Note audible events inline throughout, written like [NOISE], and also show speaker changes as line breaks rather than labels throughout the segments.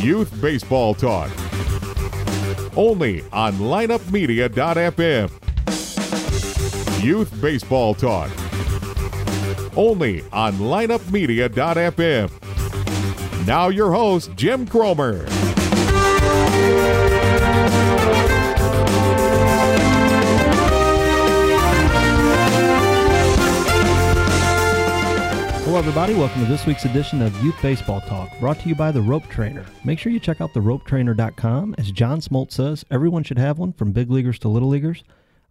Youth Baseball Talk. Only on lineupmedia.fm. Youth Baseball Talk. Only on lineupmedia.fm. Now your host, Jim Cromer.
Hello, everybody. Welcome to this week's edition of Youth Baseball Talk, brought to you by The Rope Trainer. Make sure you check out theropetrainer.com. As John Smoltz says, everyone should have one, from big leaguers to little leaguers.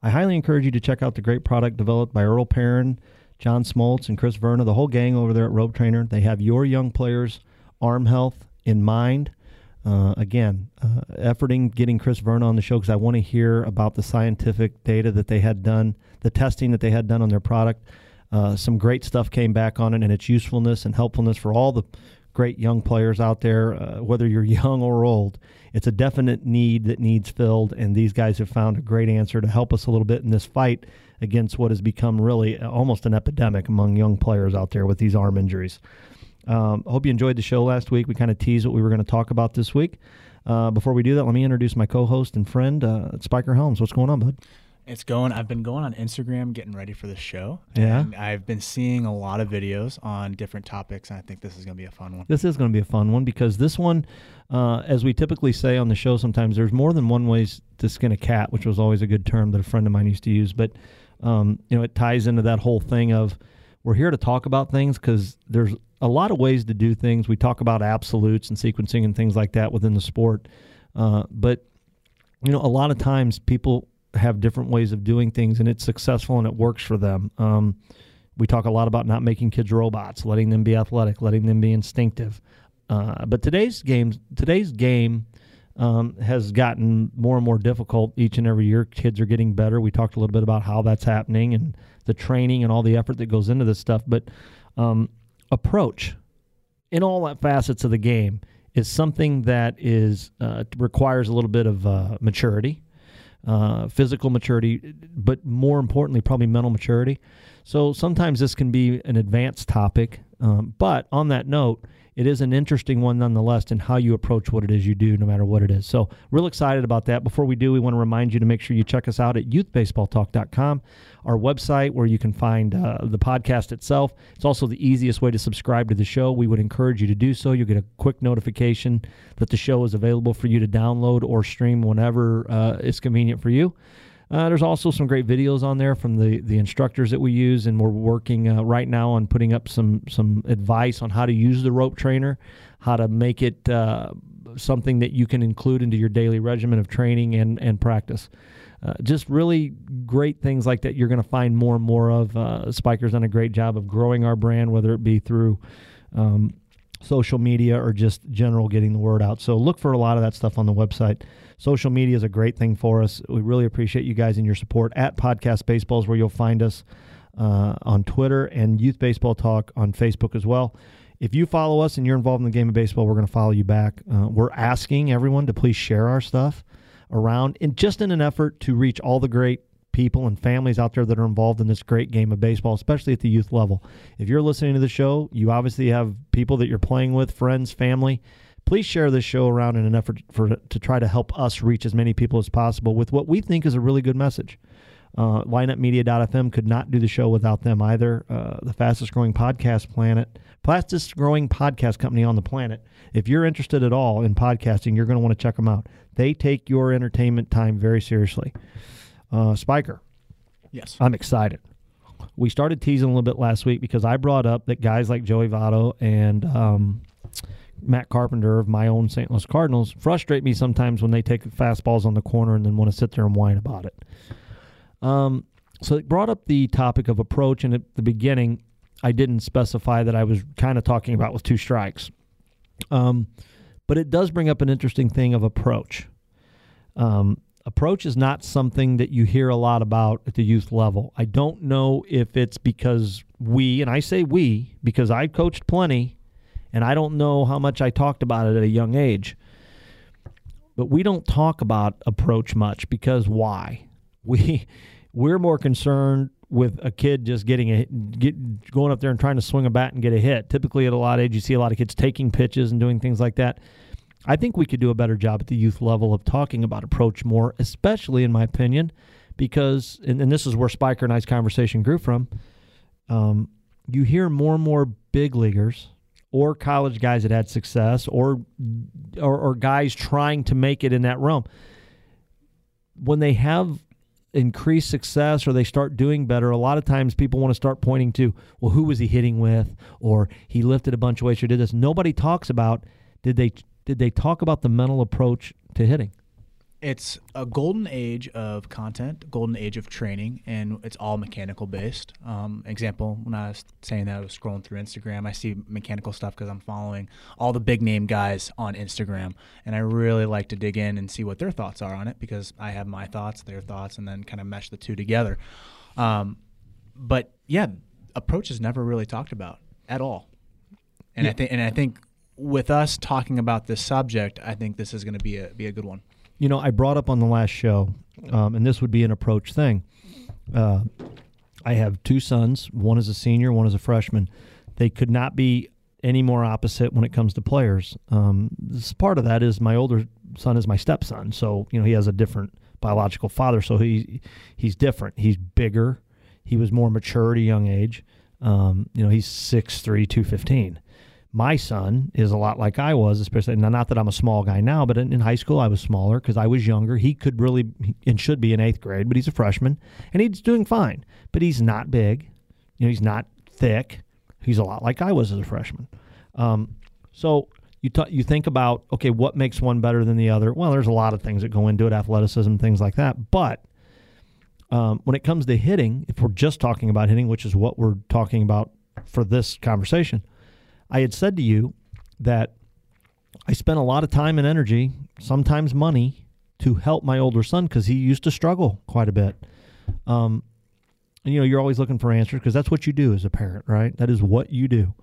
I highly encourage you to check out the great product developed by Earl Perrin, John Smoltz, and Chris Verna, the whole gang over there at Rope Trainer. They have your young players' arm health in mind. Uh, again, uh, efforting getting Chris Verna on the show because I want to hear about the scientific data that they had done, the testing that they had done on their product. Uh, some great stuff came back on it and its usefulness and helpfulness for all the great young players out there, uh, whether you're [LAUGHS] young or old. It's a definite need that needs filled, and these guys have found a great answer to help us a little bit in this fight against what has become really almost an epidemic among young players out there with these arm injuries. Um, I hope you enjoyed the show last week. We kind of teased what we were going to talk about this week. Uh, before we do that, let me introduce my co-host and friend, uh, Spiker Helms. What's going on, bud?
It's going. I've been going on Instagram getting ready for the show.
Yeah.
I've been seeing a lot of videos on different topics, and I think this is going to be a fun one.
This is going to be a fun one because this one, uh, as we typically say on the show, sometimes there's more than one ways to skin a cat, which was always a good term that a friend of mine used to use. But um, you know, it ties into that whole thing of we're here to talk about things because there's a lot of ways to do things. We talk about absolutes and sequencing and things like that within the sport, uh, but you know, a lot of times people have different ways of doing things and it's successful and it works for them. Um, we talk a lot about not making kids robots, letting them be athletic, letting them be instinctive. Uh, but today's game, today's game um, has gotten more and more difficult each and every year. Kids are getting better. We talked a little bit about how that's happening and the training and all the effort that goes into this stuff. But um, approach in all facets of the game is something that is uh, requires a little bit of uh, maturity uh, physical maturity, but more importantly, probably mental maturity. So sometimes this can be an advanced topic. Um, but on that note, it is an interesting one nonetheless in how you approach what it is you do, no matter what it is. So, real excited about that. Before we do, we want to remind you to make sure you check us out at youthbaseballtalk.com, our website where you can find uh, the podcast itself. It's also the easiest way to subscribe to the show. We would encourage you to do so. You'll get a quick notification that the show is available for you to download or stream whenever uh, it's convenient for you. Uh, there's also some great videos on there from the, the instructors that we use, and we're working uh, right now on putting up some some advice on how to use the rope trainer, how to make it uh, something that you can include into your daily regimen of training and and practice. Uh, just really great things like that. You're going to find more and more of. Uh, Spiker's done a great job of growing our brand, whether it be through. Um, social media or just general getting the word out. So look for a lot of that stuff on the website. Social media is a great thing for us. We really appreciate you guys and your support at Podcast Baseballs, where you'll find us uh, on Twitter and Youth Baseball Talk on Facebook as well. If you follow us and you're involved in the game of baseball, we're going to follow you back. Uh, we're asking everyone to please share our stuff around, and just in an effort to reach all the great people and families out there that are involved in this great game of baseball, especially at the youth level. If you're listening to the show, you obviously have people that you're playing with, friends, family please share this show around in an effort for to try to help us reach as many people as possible with what we think is a really good message. Uh, lineupmedia.fm could not do the show without them either. Uh, the fastest growing podcast planet, fastest growing podcast company on the planet. If you're interested at all in podcasting, you're going to want to check them out. They take your entertainment time very seriously. Uh, Spiker.
Yes.
I'm excited. We started teasing a little bit last week because I brought up that guys like Joey Votto and um, Matt Carpenter of my own St. Louis Cardinals frustrate me sometimes when they take fastballs on the corner and then want to sit there and whine about it. Um, so it brought up the topic of approach, and at the beginning, I didn't specify that I was kind of talking about with two strikes. Um, but it does bring up an interesting thing of approach. Um, approach is not something that you hear a lot about at the youth level. I don't know if it's because we, and I say we because I coached plenty and I don't know how much I talked about it at a young age. But we don't talk about approach much because why? [LAUGHS] We we're more concerned with a kid just getting a get, going up there and trying to swing a bat and get a hit. Typically, at a lot of age, you see a lot of kids taking pitches and doing things like that. I think we could do a better job at the youth level of talking about approach more, especially in my opinion, because and, and this is where Spiker and I's conversation grew from. Um, you hear more and more big leaguers or college guys that had success or, or or guys trying to make it in that realm. When they have increased success or they start doing better a lot of times people want to start pointing to well who was he hitting with? Or he lifted a bunch of weights or did this. Nobody talks about did they did they talk about the mental approach to hitting
It's a golden age of content, golden age of training, and it's all mechanical based. Um, example, when I was saying that, I was scrolling through Instagram. I see mechanical stuff because I'm following all the big name guys on Instagram, and I really like to dig in and see what their thoughts are on it because I have my thoughts, their thoughts, and then kind of mesh the two together. Um, but yeah, approach is never really talked about at all, and I
Yeah.
think and I think with us talking about this subject, I think this is going to be a be a good one.
You know, I brought up on the last show, um, and this would be an approach thing. Uh, I have two sons. One is a senior, one is a freshman. They could not be any more opposite when it comes to players. Um, this part of that is my older son is my stepson, so you know he has a different biological father, so he he's different. He's bigger. He was more mature at a young age. Um, you know, he's 6'3", 215 my son is a lot like I was, especially not that I'm a small guy now, but in, in high school I was smaller because I was younger. He could really and should be in eighth grade, but he's a freshman and he's doing fine. But he's not big, you know, he's not thick. He's a lot like I was as a freshman. Um, so you t- you think about okay, what makes one better than the other? Well, there's a lot of things that go into it, athleticism, things like that. But um, when it comes to hitting, if we're just talking about hitting, which is what we're talking about for this conversation, I had said to you that I spent a lot of time and energy, sometimes money, to help my older son because he used to struggle quite a bit. Um, and you know, you're always looking for answers because that's what you do as a parent, right? That is what you do.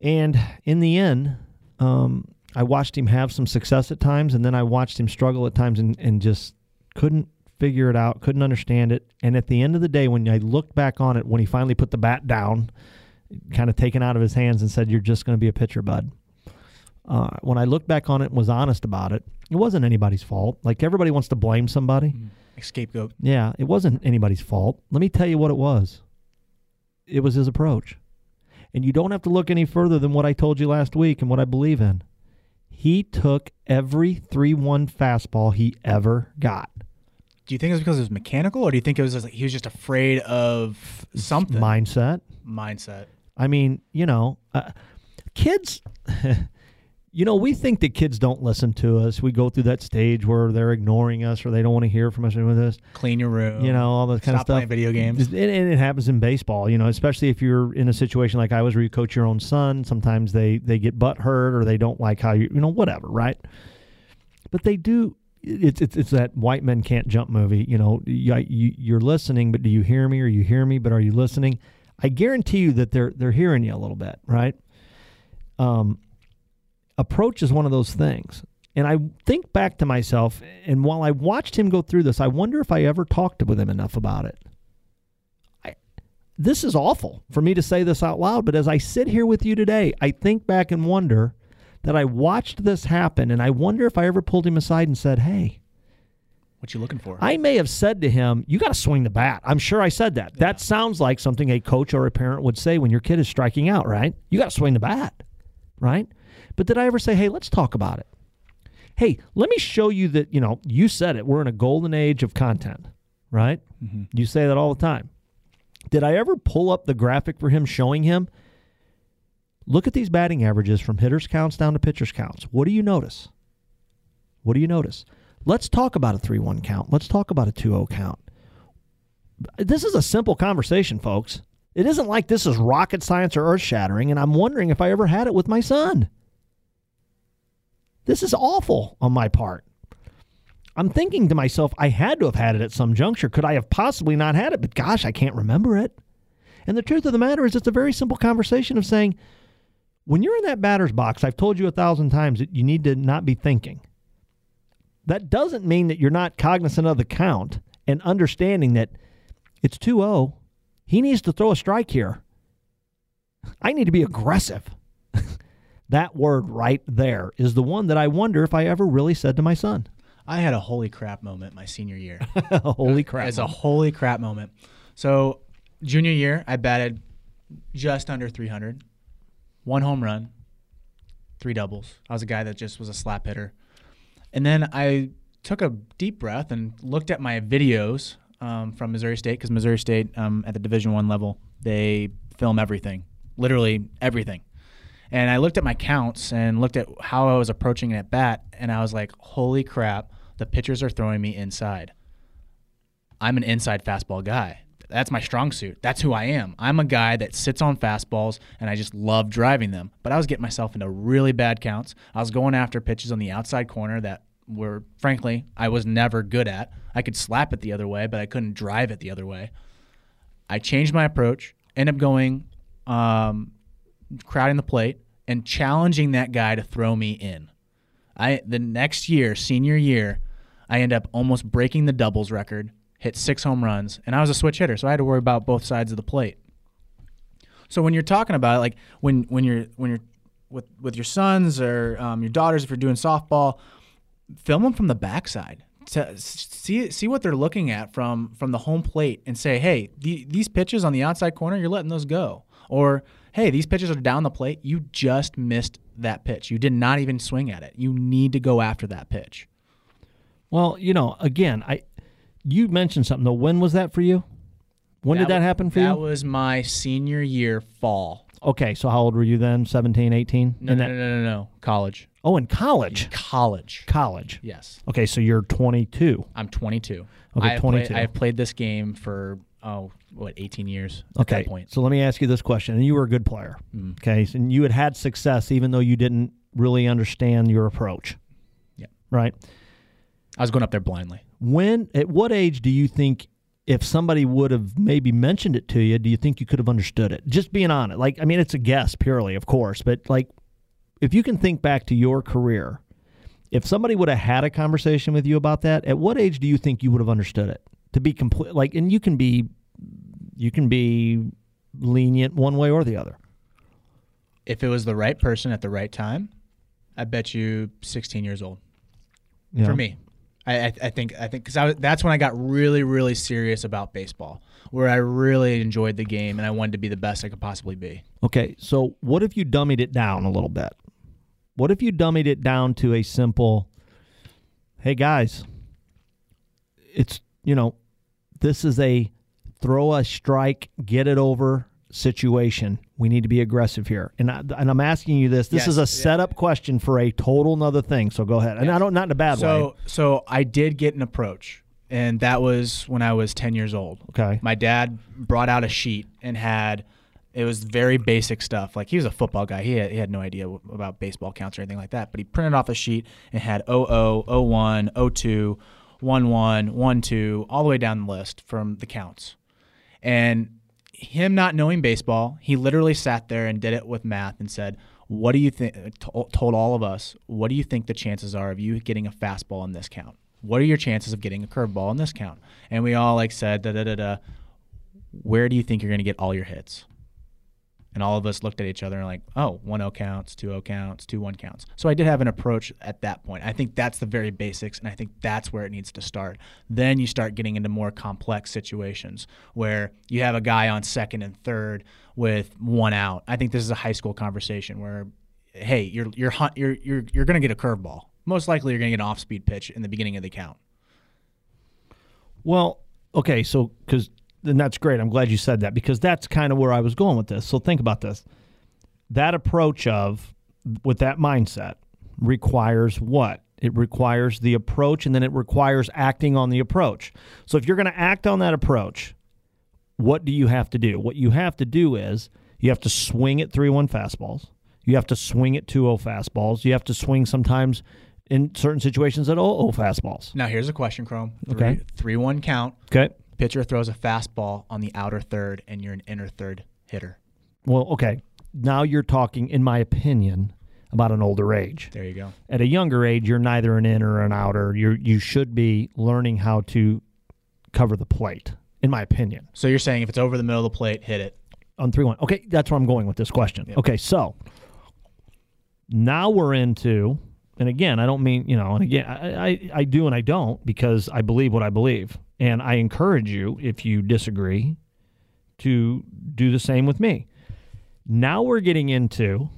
And in the end, um, I watched him have some success at times, and then I watched him struggle at times and, and just couldn't figure it out, couldn't understand it. And at the end of the day, when I looked back on it, when he finally put the bat down, kind of taken out of his hands and said, You're just going to be a pitcher, bud. Uh, when I looked back on it and was honest about it, it wasn't anybody's fault. Like everybody wants to blame somebody.
Like scapegoat.
Yeah, it wasn't anybody's fault. Let me tell you what it was. It was his approach. And you don't have to look any further than what I told you last week and what I believe in. He took every 3 1 fastball he ever got.
Do you think it was because it was mechanical, or do you think it was just like he was just afraid of something
Mindset.
mindset?
I mean, you know, uh, kids, [LAUGHS] you know, we think that kids don't listen to us. We go through that stage where they're ignoring us or they don't want to hear from us or with us.
Clean your room.
You know, all that kind of stuff.
Stop playing video games.
And, and it happens in baseball, you know, especially if you're in a situation like I was where you coach your own son. Sometimes they, they get butt hurt or they don't like how you, you know, whatever, right? But they do. It's, it's, it's that white men can't jump movie. You know, you, you're listening, but do you hear me or you hear me, but are you listening? I guarantee you that they're, they're hearing you a little bit, right? Um, approach is one of those things. And I think back to myself, and while I watched him go through this, I wonder if I ever talked with him enough about it. I, this is awful for me to say this out loud, but as I sit here with you today, I think back and wonder that I watched this happen, and I wonder if I ever pulled him aside and said, Hey,
What you looking for?
I may have said to him, "You got to swing the bat." I'm sure I said that. That sounds like something a coach or a parent would say when your kid is striking out, right? You got to swing the bat, right? But did I ever say, "Hey, let's talk about it"? Hey, let me show you that. You know, you said it. We're in a golden age of content, right? Mm-hmm. You say that all the time. Did I ever pull up the graphic for him showing him? Look at these batting averages from hitters counts down to pitchers counts. What do you notice? What do you notice? Let's talk about a 3 1 count. Let's talk about a 2 0 count. This is a simple conversation, folks. It isn't like this is rocket science or earth shattering, and I'm wondering if I ever had it with my son. This is awful on my part. I'm thinking to myself, I had to have had it at some juncture. Could I have possibly not had it? But gosh, I can't remember it. And the truth of the matter is, it's a very simple conversation of saying, when you're in that batter's box, I've told you a thousand times that you need to not be thinking. That doesn't mean that you're not cognizant of the count and understanding that it's 2 0. He needs to throw a strike here. I need to be aggressive. [LAUGHS] That word right there is the one that I wonder if I ever really said to my son.
I had a holy crap moment my senior year. [LAUGHS]
Holy crap.
It's a holy crap moment. So, junior year, I batted just under 300, one home run, three doubles. I was a guy that just was a slap hitter. And then I took a deep breath and looked at my videos um, from Missouri State because Missouri State um, at the Division One level they film everything, literally everything. And I looked at my counts and looked at how I was approaching it at bat, and I was like, "Holy crap! The pitchers are throwing me inside. I'm an inside fastball guy. That's my strong suit. That's who I am. I'm a guy that sits on fastballs and I just love driving them. But I was getting myself into really bad counts. I was going after pitches on the outside corner that were, frankly, I was never good at. I could slap it the other way, but I couldn't drive it the other way. I changed my approach, end up going, um, crowding the plate, and challenging that guy to throw me in. I the next year, senior year, I end up almost breaking the doubles record, hit six home runs, and I was a switch hitter, so I had to worry about both sides of the plate. So when you're talking about it, like when when you're when you're with with your sons or um, your daughters, if you're doing softball, film them from the backside to see see what they're looking at from from the home plate and say, hey, the, these pitches on the outside corner, you're letting those go, or hey, these pitches are down the plate, you just missed that pitch. You did not even swing at it. You need to go after that pitch.
Well, you know, again, I you mentioned something though. When was that for you? When did that happen for you?
that was my senior year fall.
okay, so how old were you then? 17, 18?
No,
In
no,
that-
no, no, no, no. College.
Oh, in college.
College.
College.
Yes.
Okay, so you're 22.
I'm 22.
Okay,
I have
22.
Played, I have played this game for oh, what, 18 years at
Okay,
that point.
so let me ask you this question. And you were a good player.
Mm-hmm.
Okay, so, and you had had success even though you didn't really understand your approach.
Yep.
Right.
I was going up there blindly.
When at what age do you think if somebody would have maybe mentioned it to you, do you think you could have understood it? Just being honest. Like I mean it's a guess purely, of course, but like if you can think back to your career, if somebody would have had a conversation with you about that, at what age do you think you would have understood it? To be complete like and you can be you can be lenient one way or the other.
If it was the right person at the right time, I bet you 16 years old.
you
for me. I, I, think I think because that's when I got really really serious about baseball, where I really enjoyed the game and I wanted to be the best I could possibly be.
Okay, so what if you dummied it down a little bit? What if you dummied it down to a simple, hey guys, it's, you know, this is a throw a strike, get it over situation. We need to be aggressive here. And, I, and I'm asking you this. This
Yes,
is a
yeah.
setup question for a total another thing. So go ahead. And I don't, not in a bad
So
way.
so so I did get an approach, and that was when I was 10 years old.
Okay.
My dad brought out a sheet and had it was very basic stuff. Like he was a football guy. He had, he had no idea about baseball counts or anything like that. But he printed off a sheet and had 00, 01, 02, 11, 12, all the way down the list from the counts. And him not knowing baseball, he literally sat there and did it with math and said, "What do you think?" Told all of us, "What do you think the chances are of you getting a fastball in this count? What are your chances of getting a curveball in this count?" And we all like said, "Da da da da." Where do you think you're going to get all your hits? And all of us looked at each other and like, oh, 1-0 counts, 2-0 counts, 2-1 counts. So I did have an approach at that point. I think that's the very basics, and I think that's where it needs to start. Then you start getting into more complex situations where you have a guy on second and third with one out. I think this is a high school conversation where, hey, you're you're you're you're you're going to get a curveball. Most likely, you're going to get an off-speed pitch in the beginning of the count.
Well, okay, so because and that's great. I'm glad you said that because that's kind of where I was going with this. So think about this. That approach of with that mindset requires what? It requires the approach and then it requires acting on the approach. So if you're going to act on that approach, what do you have to do? What you have to do is you have to swing at 3 1 fastballs. You have to swing at 2 0 fastballs. You have to swing sometimes in certain situations at 0 0 fastballs.
Now, here's a question, Chrome.
Okay.
Three-one count.
Okay.
Pitcher throws a fastball on the outer third, and you're an inner third hitter.
Well, okay. Now you're talking, in my opinion, about an older age.
There you go.
At a younger age, you're neither an inner or an outer. You you should be learning how to cover the plate, in my opinion.
So you're saying if it's over the middle of the plate, hit it.
On three one. Okay, that's where I'm going with this question. Okay, so Now we're into, and again, I don't mean, you know, and again, I, I, I do and I don't because I believe what I believe. And I encourage you, if you disagree, to do the same with me. Now we're getting into,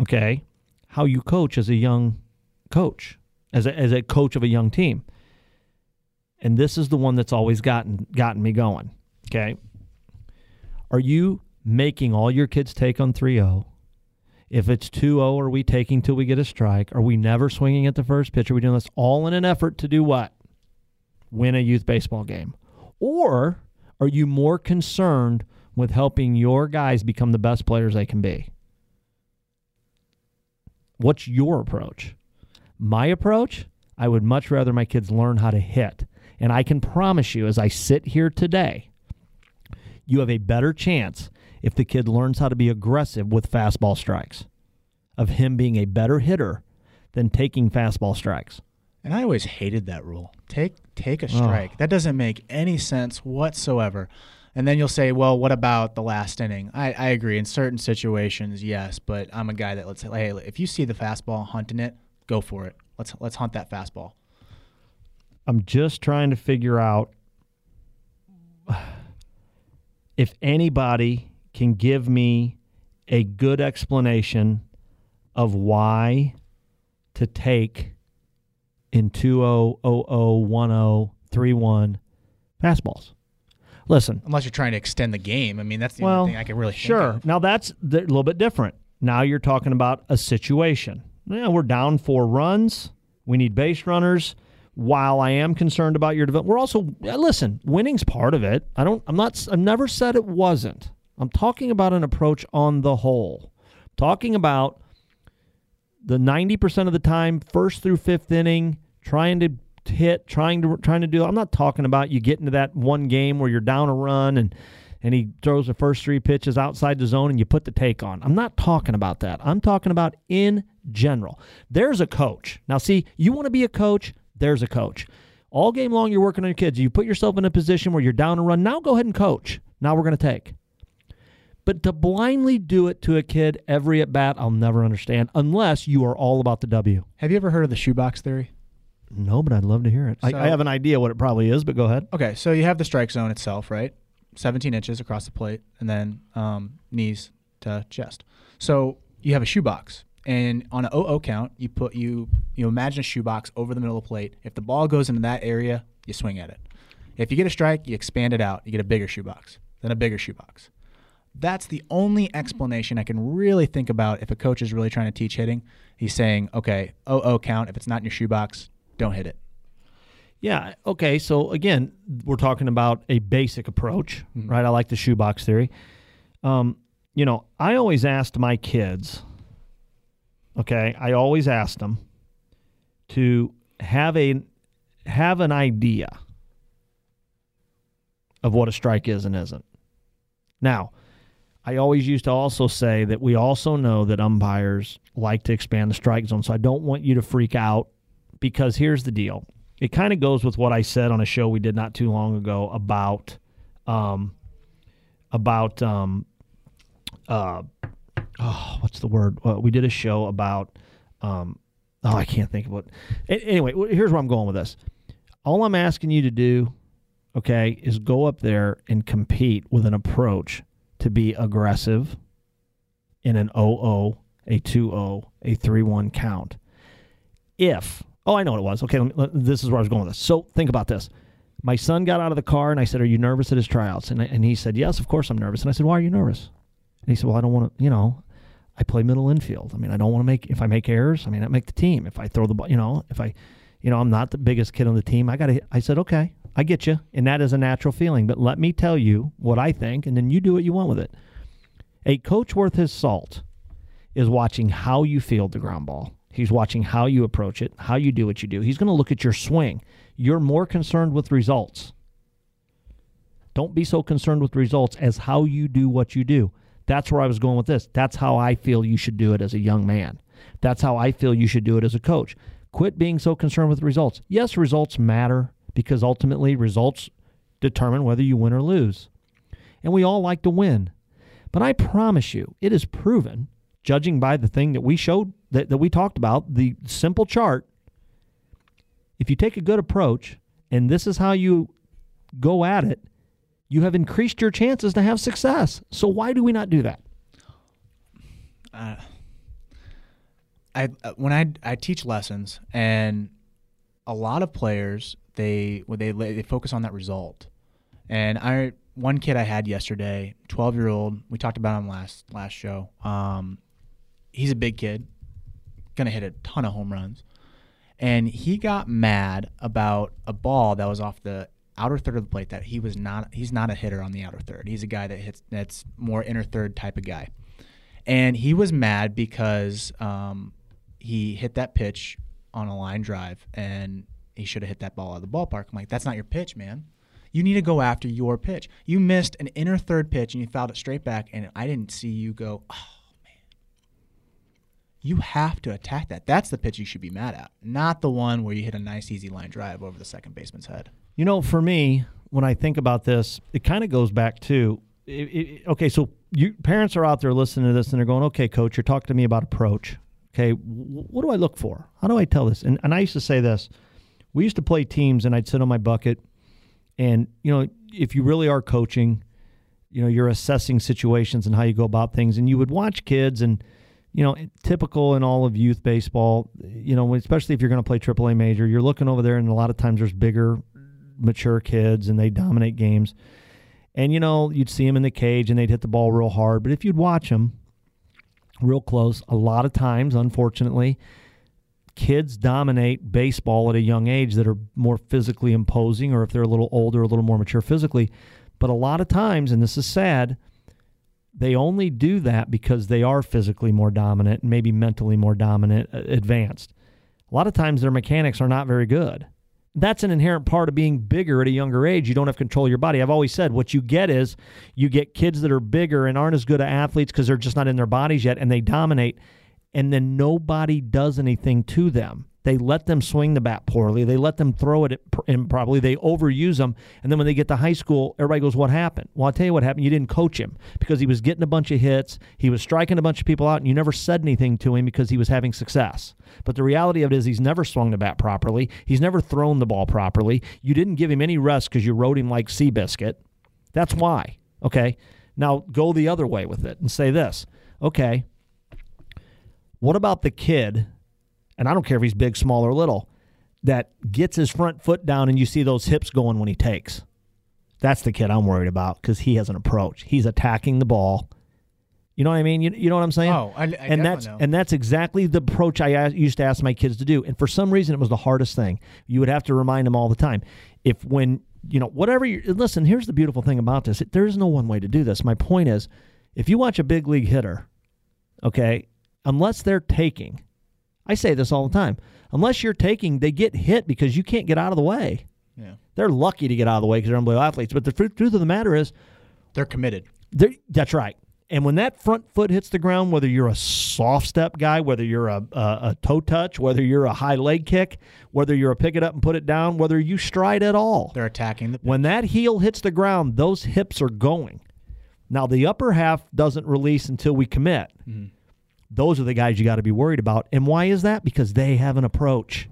okay, how you coach as a young coach, as a, as a coach of a young team. And this is the one that's always gotten gotten me going. Okay. Are you making all your kids take on 3 0? If it's 2 0, are we taking till we get a strike? Are we never swinging at the first pitch? Are we doing this all in an effort to do what? Win a youth baseball game. Or are you more concerned with helping your guys become the best players they can be? What's your approach? My approach? I would much rather my kids learn how to hit. And I can promise you, as I sit here today, you have a better chance if the kid learns how to be aggressive with fastball strikes, of him being a better hitter than taking fastball strikes.
And I always hated that rule. Take take a strike. Oh. That doesn't make any sense whatsoever. And then you'll say, well, what about the last inning? I, I agree. In certain situations, yes, but I'm a guy that let's say, hey, if you see the fastball hunting it, go for it. Let's let's hunt that fastball.
I'm just trying to figure out [SIGHS] if anybody can give me a good explanation of why to take in 2 10 31 fastballs. Listen.
Unless you're trying to extend the game. I mean, that's the well, only thing I can really
Sure. Now, that's a little bit different. Now you're talking about a situation. Yeah, we're down four runs. We need base runners. While I am concerned about your development, we're also listen. Winning's part of it. I don't. I'm not. I've never said it wasn't. I'm talking about an approach on the whole. I'm talking about the 90% of the time, first through fifth inning, trying to hit, trying to trying to do. I'm not talking about you get into that one game where you're down a run and and he throws the first three pitches outside the zone and you put the take on. I'm not talking about that. I'm talking about in general. There's a coach. Now see, you want to be a coach, there's a coach. All game long you're working on your kids. You put yourself in a position where you're down a run. Now go ahead and coach. Now we're going to take. But to blindly do it to a kid every at bat, I'll never understand unless you are all about the W.
Have you ever heard of the shoebox theory?
No, but I'd love to hear it. So, I, I, have an idea what it probably is, but go ahead.
Okay, so you have the strike zone itself, right? 17 inches across the plate, and then um, knees to chest. So you have a shoebox, and on an 0 count, you put you you imagine a shoebox over the middle of the plate. If the ball goes into that area, you swing at it. If you get a strike, you expand it out. You get a bigger shoebox, then a bigger shoebox. That's the only explanation I can really think about if a coach is really trying to teach hitting. He's saying, okay, oh, oh, count. If it's not in your shoebox, don't hit it.
Yeah. Okay. So again, we're talking about a basic approach, mm-hmm. right? I like the shoebox theory. Um, you know, I always asked my kids, okay, I always asked them to have a have an idea of what a strike is and isn't. Now, I always used to also say that we also know that umpires like to expand the strike zone. So I don't want you to freak out because here's the deal. It kind of goes with what I said on a show we did not too long ago about um, about um, uh, oh, what's the word? Well, we did a show about um, oh, I can't think of what. Anyway, here's where I'm going with this. All I'm asking you to do, okay, is go up there and compete with an approach to be aggressive in an 0 a 2 0, a 3 1 count. If, oh, I know what it was. Okay, me, this is where I was going with this. So think about this. My son got out of the car and I said, Are you nervous at his tryouts? And, and he said, Yes, of course I'm nervous. And I said, Why are you nervous? And he said, Well, I don't want to, you know, I play middle infield. I mean, I don't want to make, if I make errors, I mean, I make the team. If I throw the ball, you know, if I, you know, I'm not the biggest kid on the team. I got to, I said, Okay, I get you. And that is a natural feeling. But let me tell you what I think, and then you do what you want with it. A coach worth his salt is watching how you field the ground ball. He's watching how you approach it, how you do what you do. He's going to look at your swing. You're more concerned with results. Don't be so concerned with results as how you do what you do. That's where I was going with this. That's how I feel you should do it as a young man. That's how I feel you should do it as a coach. Quit being so concerned with results. Yes, results matter because ultimately results determine whether you win or lose. And we all like to win. But I promise you, it is proven judging by the thing that we showed that, that we talked about, the simple chart, if you take a good approach and this is how you go at it, you have increased your chances to have success. So why do we not do that?
uh, I uh, when I I teach lessons and a lot of players they they they focus on that result. And I one kid I had yesterday, 12 year old, we talked about him last last show. Um, he's a big kid, gonna hit a ton of home runs, and he got mad about a ball that was off the outer third of the plate that he was not he's not a hitter on the outer third. He's a guy that hits that's more inner third type of guy and he was mad because um, he hit that pitch on a line drive and he should have hit that ball out of the ballpark. I'm like, that's not your pitch, man. You need to go after your pitch. You missed an inner third pitch and you fouled it straight back, and I didn't see you go, oh, man. You have to attack that. That's the pitch you should be mad at, not the one where you hit a nice, easy line drive over the second baseman's head.
You know, for me, when I think about this, it kind of goes back to it, it, okay, so you parents are out there listening to this and they're going, okay, coach, you're talking to me about approach. Okay, what do I look for? How do I tell this? And, and I used to say this. We used to play teams, and I'd sit on my bucket, and you know, if you really are coaching, you know, you're assessing situations and how you go about things, and you would watch kids, and you know, typical in all of youth baseball, you know, especially if you're going to play AAA major, you're looking over there, and a lot of times there's bigger, mature kids, and they dominate games. And you know, you'd see them in the cage, and they'd hit the ball real hard. But if you'd watch them, real close. A lot of times, unfortunately, kids dominate baseball at a young age that are more physically imposing, or if they're a little older, a little more mature physically. But a lot of times, and this is sad, they only do that because they are physically more dominant maybe mentally more dominant, uh, advanced. A lot of times, their mechanics are not very good that's an inherent part of being bigger at a younger age. You don't have control of your body. I've always said what you get is you get kids that are bigger and aren't as good at athletes because they're just not in their bodies yet and they dominate, and then nobody does anything to them. They let them swing the bat poorly. They let them throw it improperly. They overuse them. And then when they get to high school, everybody goes, What happened? Well, I'll tell you what happened. You didn't coach him because he was getting a bunch of hits. He was striking a bunch of people out, and you never said anything to him because he was having success. But the reality of it is, he's never swung the bat properly. He's never thrown the ball properly. You didn't give him any rest because you rode him like Seabiscuit. That's why. Okay. Now go the other way with it and say this. Okay. What about the kid and I don't care if he's big, small, or little, that gets his front foot down and you see those hips going when he takes. That's the kid I'm worried about because he has an approach. He's attacking the ball. You know what I mean? You, you know what I'm saying?
Oh, I, I
and that's
know.
and that's exactly the approach I used to ask my kids to do. And for some reason, it was the hardest thing. You would have to remind them all the time. If when you know whatever you listen, here's the beautiful thing about this: there is no one way to do this. My point is, if you watch a big league hitter, okay, unless they're taking, I say this all the time. Unless you're taking, they get hit because you can't get out of the way.
Yeah.
They're lucky to get out of the way because they're unbelievable athletes. But the truth of the matter is,
they're committed.
They're, that's right. And when that front foot hits the ground, whether you're a soft step guy, whether you're a, a, a, toe touch, whether you're a high leg kick, whether you're a pick it up and put it down, whether you stride at all,
they're attacking the. Pitch.
When that heel hits the ground, those hips are going. Now the upper half doesn't release until we commit. Mm-hmm. Those are the guys you got to be worried about. And why is that? Because they have an approach.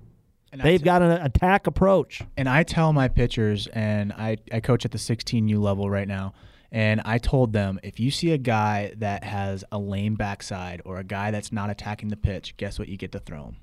And They've t- got an attack approach.
And I tell my pitchers, and I, I coach at the 16U level right now, and I told them if you see a guy that has a lame backside or a guy that's not attacking the pitch, guess what you get to throw him?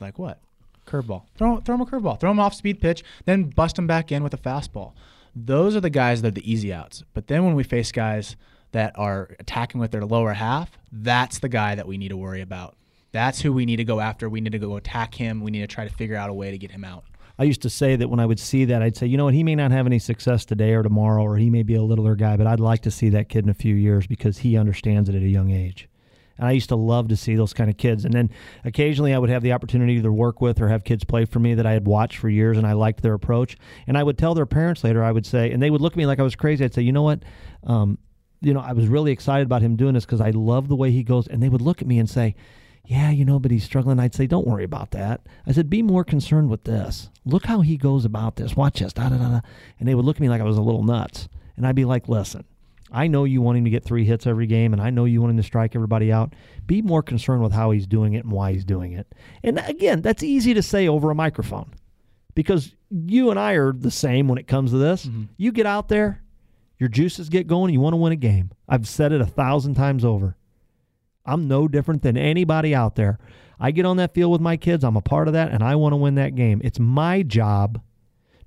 Like what? Curveball. Throw, throw him a curveball. Throw him off speed pitch, then bust him back in with a fastball. Those are the guys that are the easy outs. But then when we face guys – that are attacking with their lower half, that's the guy that we need to worry about. That's who we need to go after. We need to go attack him. We need to try to figure out a way to get him out.
I used to say that when I would see that, I'd say, you know what, he may not have any success today or tomorrow, or he may be a littler guy, but I'd like to see that kid in a few years because he understands it at a young age. And I used to love to see those kind of kids. And then occasionally I would have the opportunity to work with or have kids play for me that I had watched for years and I liked their approach. And I would tell their parents later, I would say, and they would look at me like I was crazy. I'd say, you know what? Um, you know, I was really excited about him doing this because I love the way he goes. And they would look at me and say, yeah, you know, but he's struggling. I'd say, don't worry about that. I said, be more concerned with this. Look how he goes about this. Watch this. Da, da, da, da. And they would look at me like I was a little nuts. And I'd be like, listen, I know you want him to get three hits every game, and I know you want him to strike everybody out. Be more concerned with how he's doing it and why he's doing it. And again, that's easy to say over a microphone because you and I are the same when it comes to this.
Mm-hmm.
You get out there, your juices get going, you want to win a game. I've said it a thousand times over. I'm no different than anybody out there. I get on that field with my kids, I'm a part of that, and I want to win that game. It's my job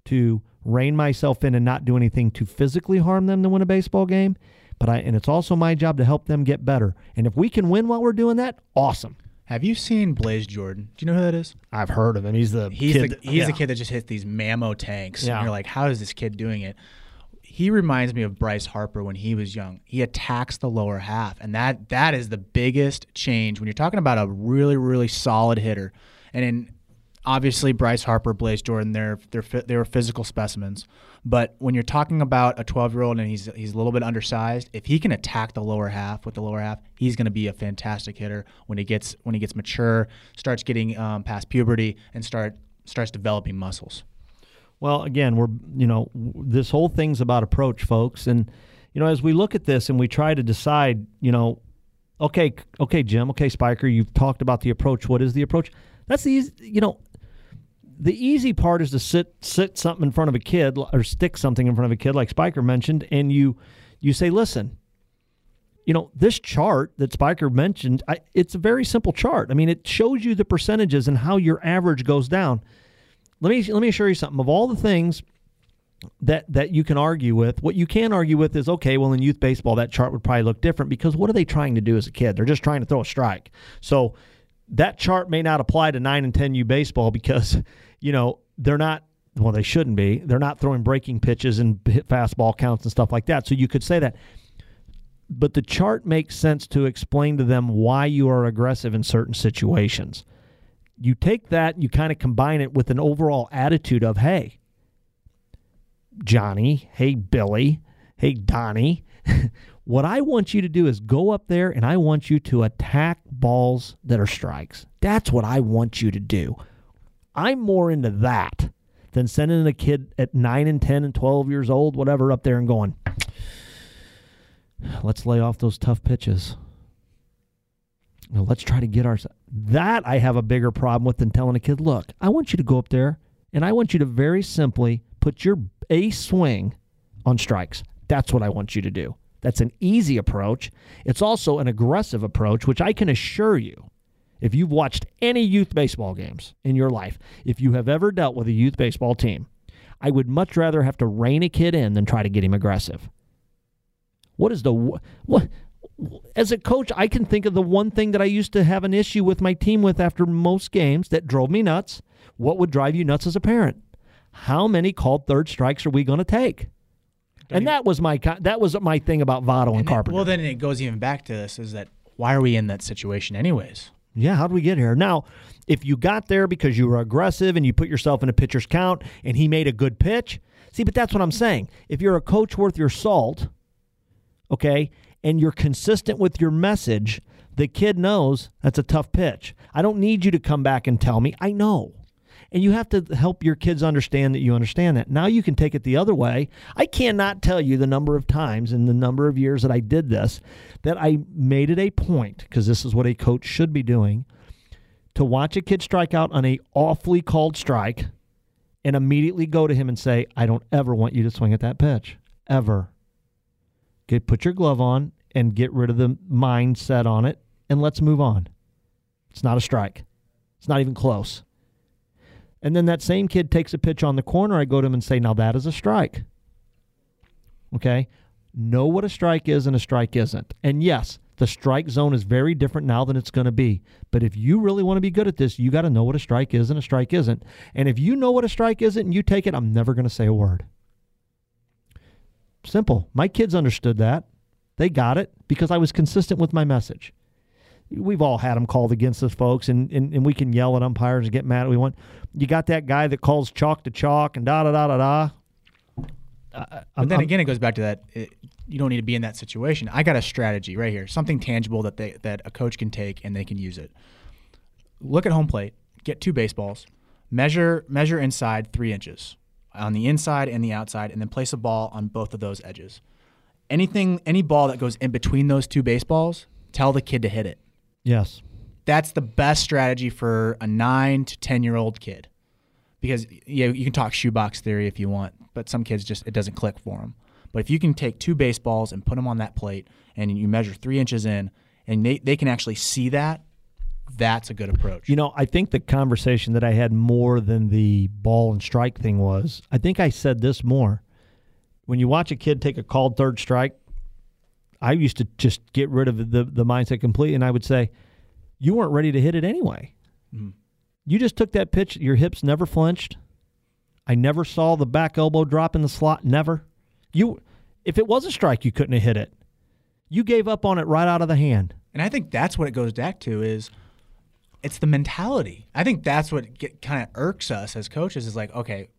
to rein myself in and not do anything to physically harm them to win a baseball game. But I and it's also my job to help them get better. And if we can win while we're doing that, awesome.
Have you seen Blaze Jordan? Do you know who that is?
I've heard of him. He's the
He's
kid
the
that-
he's
yeah.
the kid that just hits these mammo tanks.
Yeah.
And you're like, how is this kid doing it? He reminds me of Bryce Harper when he was young. He attacks the lower half, and that that is the biggest change when you're talking about a really really solid hitter. And in obviously Bryce Harper, Blaze Jordan, they're they're they were physical specimens. But when you're talking about a 12 year old and he's he's a little bit undersized, if he can attack the lower half with the lower half, he's going to be a fantastic hitter when he gets when he gets mature, starts getting um, past puberty, and start starts developing muscles.
Well, again, we're you know this whole thing's about approach, folks, and you know as we look at this and we try to decide, you know, okay, okay, Jim, okay, Spiker, you've talked about the approach. What is the approach? That's the easy, you know. The easy part is to sit sit something in front of a kid or stick something in front of a kid, like Spiker mentioned, and you you say, listen, you know this chart that Spiker mentioned. I, it's a very simple chart. I mean, it shows you the percentages and how your average goes down let me let me assure you something. Of all the things that that you can argue with, what you can argue with is okay. Well, in youth baseball, that chart would probably look different because what are they trying to do as a kid? They're just trying to throw a strike. So that chart may not apply to nine and ten U baseball [LAUGHS] because you know they're not. Well, they shouldn't be. They're not throwing breaking pitches and hit fastball counts and stuff like that. So you could say that. But the chart makes sense to explain to them why you are aggressive in certain situations you take that, and you kind of combine it with an overall attitude of, hey, Johnny, hey, Billy, hey, Donnie, [LAUGHS] what I want you to do is go up there and I want you to attack balls that are strikes. That's what I want you to do. I'm more into that than sending a kid at 9 and 10 and 12 years old, whatever, up there and going, let's lay off those tough pitches. Now, let's try to get our that I have a bigger problem with than telling a kid, look, I want you to go up there and I want you to very simply put your a swing on strikes. That's what I want you to do. That's an easy approach. It's also an aggressive approach, which I can assure you, if you've watched any youth baseball games in your life, if you have ever dealt with a youth baseball team, I would much rather have to rein a kid in than try to get him aggressive. What is the what as a coach, I can think of the one thing that I used to have an issue with my team with after most games that drove me nuts. What would drive you nuts as a parent? How many called third strikes are we going to take? And that was my that was my thing about Votto and,
And
Carpenter.
well, then it goes even back to this: is that why are we in that situation anyways?
Yeah, how did we get here? Now, if you got there because you were aggressive and you put yourself in a pitcher's count and he made a good pitch, see, but that's what I'm saying. If you're a coach worth your salt, okay, and you're consistent with your message, the kid knows that's a tough pitch. I don't need you to come back and tell me. I know. And you have to help your kids understand that you understand that. Now you can take it the other way. I cannot tell you the number of times in the number of years that I did this that I made it a point, because this is what a coach should be doing, to watch a kid strike out on a awfully called strike and immediately go to him and say, I don't ever want you to swing at that pitch. Ever. Get put your glove on and get rid of the mindset on it and let's move on. It's not a strike. It's not even close. And then that same kid takes a pitch on the corner. I go to him and say, Now that is a strike. Okay? Know what a strike is and a strike isn't. And yes, the strike zone is very different now than it's going to be. But if you really want to be good at this, you got to know what a strike is and a strike isn't. And if you know what a strike isn't and you take it, I'm never going to say a word. Simple. My kids understood that. They got it because I was consistent with my message. We've all had them called against us, folks, and, and, and we can yell at umpires and get mad at we want. You got that guy that calls chalk to chalk and da da da da da.
But then again, it goes back to that. It, you don't need to be in that situation. I got a strategy right here, something tangible that they that a coach can take and they can use it. Look at home plate. Get two baseballs. Measure measure inside three inches on the inside and the outside, and then place a ball on both of those edges. anything, any ball that goes in between those two baseballs, tell the kid to hit it.
Yes.
That's the best strategy for a nine to ten year old kid, because yeah, you can talk shoebox theory if you want, but some kids just it doesn't click for them. But if you can take two baseballs and put them on that plate, and you measure three inches in, and they, they can actually see that, that's a good approach.
You know, I think the conversation that I had more than the ball and strike thing was I think I said this more. When you watch a kid take a called third strike, I used to just get rid of the, the mindset completely, and I would say, You weren't ready to hit it anyway.
Mm.
You just took that pitch, your hips never flinched. I never saw the back elbow drop in the slot, never. You if it was a strike, you couldn't have hit it. You gave up on it right out of the hand.
And I think that's what it goes back to is it's the mentality. I think that's what kind of irks us as coaches is like, okay,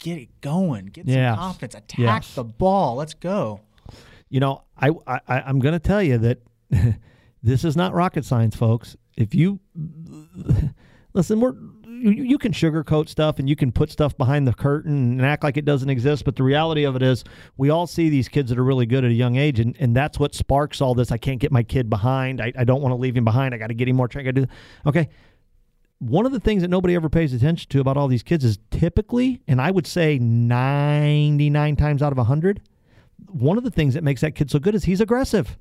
get it going, get
Yes.
some confidence, attack
Yes.
the ball, let's go.
You know, I, I I'm going to tell you that [LAUGHS] this is not rocket science, folks. If you [LAUGHS] listen, we're you, you can sugarcoat stuff and you can put stuff behind the curtain and act like it doesn't exist, but the reality of it is, we all see these kids that are really good at a young age, and, and that's what sparks all this. I can't get my kid behind. I, I don't want to leave him behind. I got to get him more. I do. Okay, one of the things that nobody ever pays attention to about all these kids is typically, and I would say 99 times out of 100, one of the things that makes that kid so good is he's aggressive.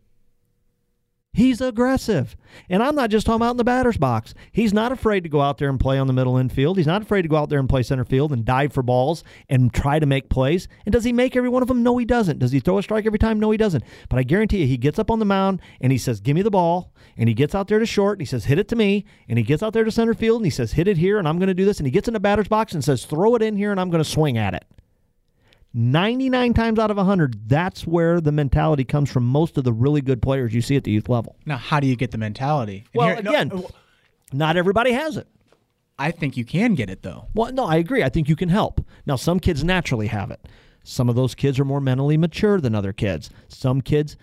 He's aggressive. And I'm not just talking about in the batter's box. He's not afraid to go out there and play on the middle infield. He's not afraid to go out there and play center field and dive for balls and try to make plays. And does he make every one of them? No, he doesn't. Does he throw a strike every time? No, he doesn't. But I guarantee you, he gets up on the mound and he says, Give me the ball. And he gets out there to short and he says, Hit it to me. And he gets out there to center field and he says, Hit it here and I'm going to do this. And he gets in the batter's box and says, Throw it in here and I'm going to swing at it. 99 times out of 100, that's where the mentality comes from most of the really good players you see at the youth level.
Now, how do you get the mentality? And
Well,
here-
again,
uh,
not everybody has it.
I think you can get it though.
Well, no, I agree. I think you can help. Now, some kids naturally have it. Some of those kids are more mentally mature than other kids. Some kids,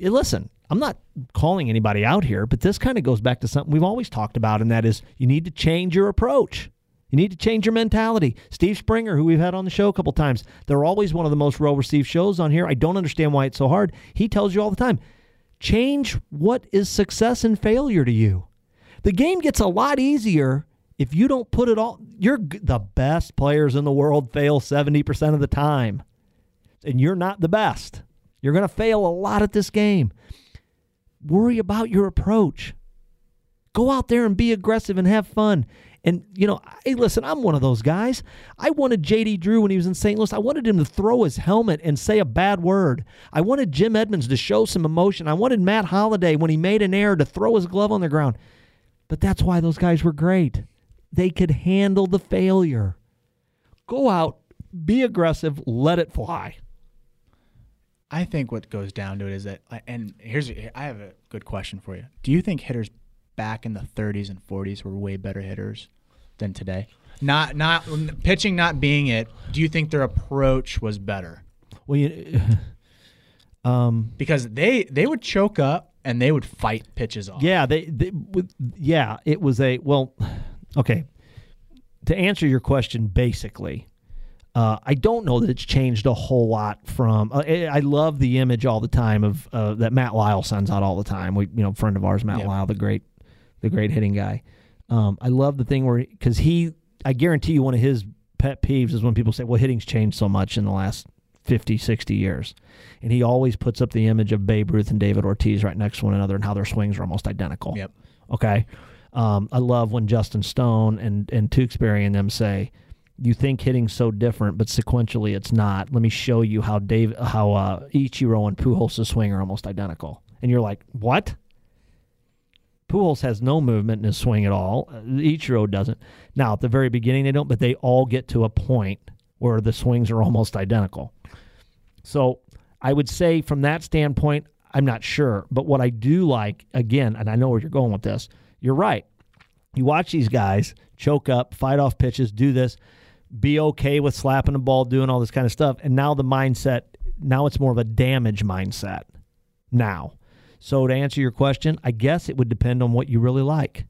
eh, listen, I'm not calling anybody out here, but this kind of goes back to something we've always talked about, and that is you need to change your approach. You need to change your mentality. Steve Springer, who we've had on the show a couple times, they're always one of the most well received shows on here. I don't understand why it's so hard. He tells you all the time change what is success and failure to you. The game gets a lot easier if you don't put it all. You're the best players in the world fail 70% of the time, and you're not the best. You're going to fail a lot at this game. Worry about your approach. Go out there and be aggressive and have fun. And, you know, hey, listen, I'm one of those guys. I wanted JD Drew when he was in St. Louis. I wanted him to throw his helmet and say a bad word. I wanted Jim Edmonds to show some emotion. I wanted Matt Holliday, when he made an error, to throw his glove on the ground. But that's why those guys were great. They could handle the failure. Go out, be aggressive, let it fly.
I think what goes down to it is that, and here's I have a good question for you. Do you think hitters back in the 30s and 40s were way better hitters than today? Not not pitching not being it. Do you think their approach was better?
Well, you, [LAUGHS] um,
Because they they would choke up and they would fight pitches off.
Yeah, they, they yeah, it was a well, [SIGHS] okay. To answer your question, basically, uh, I don't know that it's changed a whole lot from. Uh, I I love the image all the time of uh, that Matt Lisle sends out all the time. We, you know, friend of ours, Matt
Yeah.
Lisle, the great, the great hitting guy. Um, I love the thing where because he, I guarantee you, one of his pet peeves is when people say, "Well, hitting's changed so much in the last 50, 60 years," and he always puts up the image of Babe Ruth and David Ortiz right next to one another and how their swings are almost identical.
Yep.
Okay. Um, I love when Justin Stone and and Tewksbury and them say, "You think hitting's so different, but sequentially it's not." Let me show you how Dave, how uh, Ichiro and Pujols' swing are almost identical, and you're like, "What?" Pujols has no movement in his swing at all. Uh, Ichiro doesn't. Now at the very beginning they don't, but they all get to a point where the swings are almost identical. So I would say from that standpoint, I'm not sure. But what I do like, again, and I know where you're going with this, you're right. You watch these guys choke up, fight off pitches, do this, be okay with slapping the ball, doing all this kind of stuff. And now the mindset, now it's more of a damage mindset now. So to answer your question, I guess it would depend on what you really like.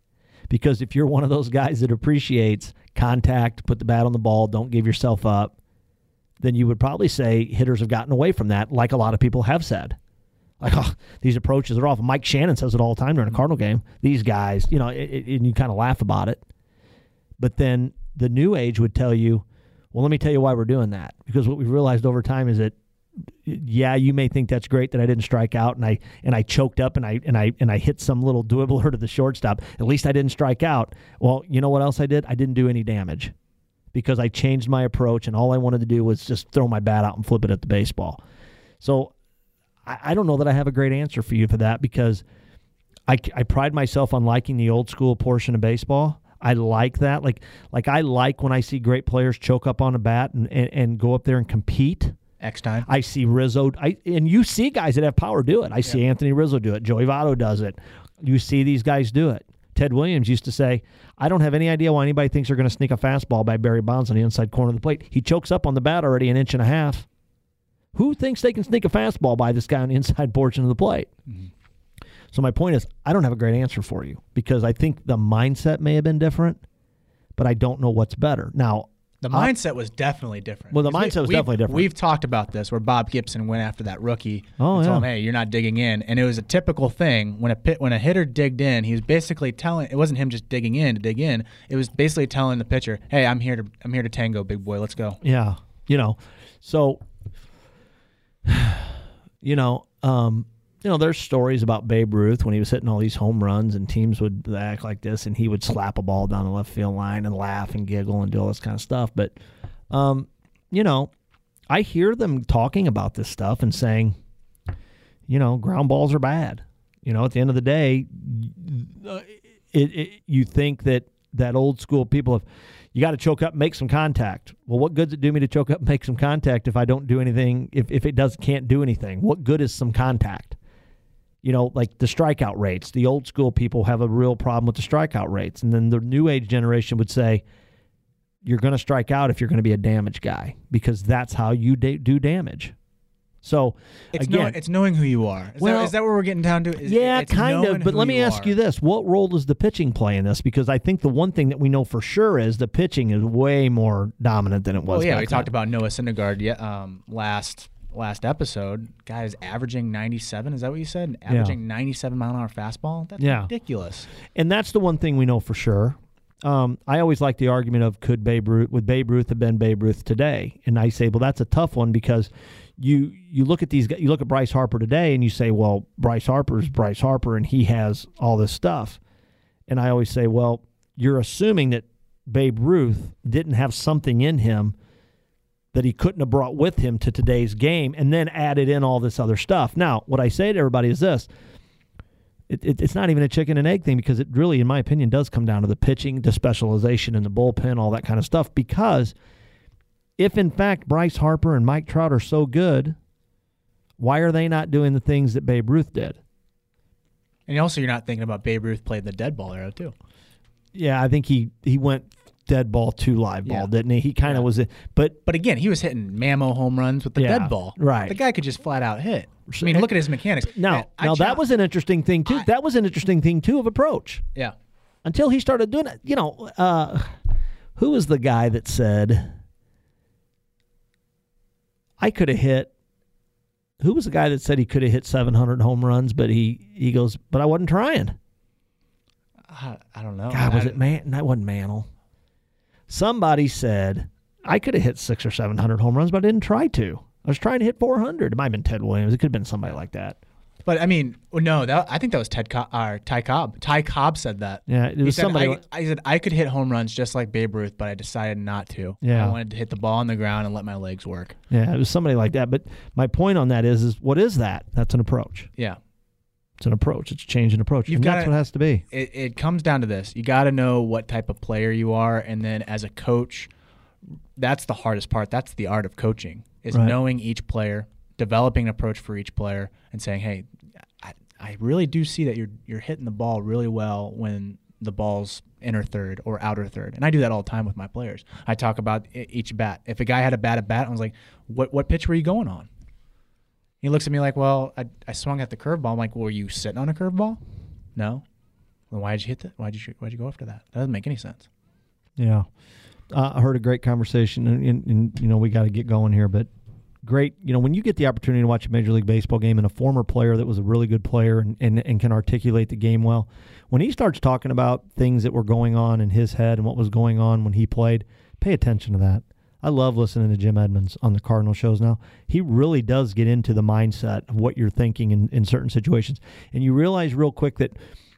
Because if you're one of those guys that appreciates contact, put the bat on the ball, don't give yourself up, then you would probably say hitters have gotten away from that, like a lot of people have said. Like, oh, these approaches are off. Mike Shannon says it all the time during a Cardinal game. These guys, you know, it, it, and you kind of laugh about it. But then the new age would tell you, well, let me tell you why we're doing that. Because what we've realized over time is that yeah, you may think that's great that I didn't strike out and I and I choked up and I and I and I hit some little dribbler to the shortstop. At least I didn't strike out. Well, you know what else I did? I didn't do any damage because I changed my approach and all I wanted to do was just throw my bat out and flip it at the baseball. So I, I don't know that I have a great answer for you for that because I, I pride myself on liking the old school portion of baseball. I like that. Like like I like when I see great players choke up on a bat and, and, and go up there and compete
X time.
I see Rizzo. I and you see guys that have power do it. I see Anthony Rizzo do it. Joey Votto does it. You see these guys do it. Ted Williams used to say, "I don't have any idea why anybody thinks they're going to sneak a fastball by Barry Bonds on the inside corner of the plate. He chokes up on the bat already an inch and a half. Who thinks they can sneak a fastball by this guy on the inside [LAUGHS] portion of the plate?" Mm-hmm. So my point is, I don't have a great answer for you because I think the mindset may have been different, but I don't know what's better. Now,
The mindset was definitely different.
Well, the mindset was
we've-
definitely different.
We've talked about this where Bob Gibson went after that rookie
Oh,
and told him, "Hey, you're not digging in." And it was a typical thing when a pit when a hitter digged in, he was basically telling it wasn't him just digging in to dig in. It was basically telling the pitcher, "Hey, I'm here to I'm here to tango, big boy. Let's go."
Yeah, you know, so [SIGHS] you know, um, you know, there's stories about Babe Ruth when he was hitting all these home runs, and teams would act like this, and he would slap a ball down the left field line and laugh and giggle and do all this kind of stuff. But, um, you know, I hear them talking about this stuff and saying, you know, ground balls are bad. You know, at the end of the day, uh, it, it you think that that old school people have you got to choke up, make some contact. Well, what good does it do me to choke up, and make some contact if I don't do anything? If if it does can't do anything, what good is some contact? You know, like the strikeout rates. The old school people have a real problem with the strikeout rates, and then the new age generation would say you're going to strike out if you're going to be a damage guy because that's how you da- do damage. So
It's
again,
knowing, it's knowing who you are. Is,
Well,
that, is that what we're getting down to? Is,
yeah, kind of. But let me ask
are.
you this: What role does the pitching play in this? Because I think the one thing that we know for sure is the pitching is way more dominant than it was.
Well, yeah, we talked about Noah Syndergaard yeah, um, last last episode. Guys averaging 97. Is that what you said? Averaging 97 mile an hour fastball. That's
Yeah.
ridiculous.
and that's the one thing we know for sure. Um, I always like the argument of could Babe Ruth would Babe Ruth have been Babe Ruth today? And I say, well, that's a tough one because you you look at these guys, you look at Bryce Harper today, and you say, well, Bryce Harper is Bryce Harper, and he has all this stuff. And I always say, well, you're assuming that Babe Ruth didn't have something in him that he couldn't have brought with him to today's game, and then added in all this other stuff. Now, what I say to everybody is this: it, it, it's not even a chicken and egg thing because it really, in my opinion, does come down to the pitching, the specialization in the bullpen, all that kind of stuff. Because if in fact Bryce Harper and Mike Trout are so good, why are they not doing the things that Babe Ruth did?
And also, you're not thinking about Babe Ruth played the dead ball era too.
Yeah, I think he he went dead ball to live ball,
Yeah.
didn't he? He kind of
Yeah.
was, a, but
But again, he was hitting mammo home runs with the
Yeah,
dead ball.
right.
The guy could just flat out hit. I mean, look at his mechanics.
now
I
now that was an interesting thing too.
I-
that was an interesting thing too of approach.
yeah.
until he started doing it. You know, uh, who was the guy that said I could have hit? Who was the guy that said he could have hit 700 home runs, but he he goes, but I wasn't trying.
I, I don't know.
God, was
I-
it man? That wasn't Mantle. Somebody said I could have hit six or 700 home runs, but I didn't try to. I was trying to hit 400. It might have been Ted Williams. It could have been somebody like that.
But I mean, oh, no, that, I think that was Ted Co- or Ty Cobb. Ty Cobb said that.
Yeah, it
He
was
said,
somebody.
I, I said I could hit home runs just like Babe Ruth, but I decided not to.
Yeah.
I wanted to hit the ball on the ground and let my legs work.
yeah, it was somebody like that. But my point on that is, is what is that? That's an approach.
Yeah.
It's an approach. It's a change in approach.
You've
and that's
gotta-
what it has to be.
It, it comes down to this. You got to know what type of player you are, and then as a coach, that's the hardest part. That's the art of coaching is
Right.
knowing each player, developing an approach for each player, and saying, "Hey, I, I really do see that you're you're hitting the ball really well when the ball's inner third or outer third." And I do that all the time with my players. I talk about each bat. If a guy had a bad at bat, I was like, "What what pitch were you going on?" He looks at me like, "Well, I, I swung at the curveball." I'm like, "Were you sitting on a curveball?" No. Then why did you hit that? Why did you why'd you go after that? That doesn't make any sense.
Yeah. Uh, I heard a great conversation, and, and, and you know we got to get going here, but great. You know when you get the opportunity to watch a Major League Baseball game and a former player that was a really good player and, and, and can articulate the game well, when he starts talking about things that were going on in his head and what was going on when he played, pay attention to that. I love listening to Jim Edmonds on the Cardinal shows now. He really does get into the mindset of what you're thinking in, in certain situations. And you realize real quick that,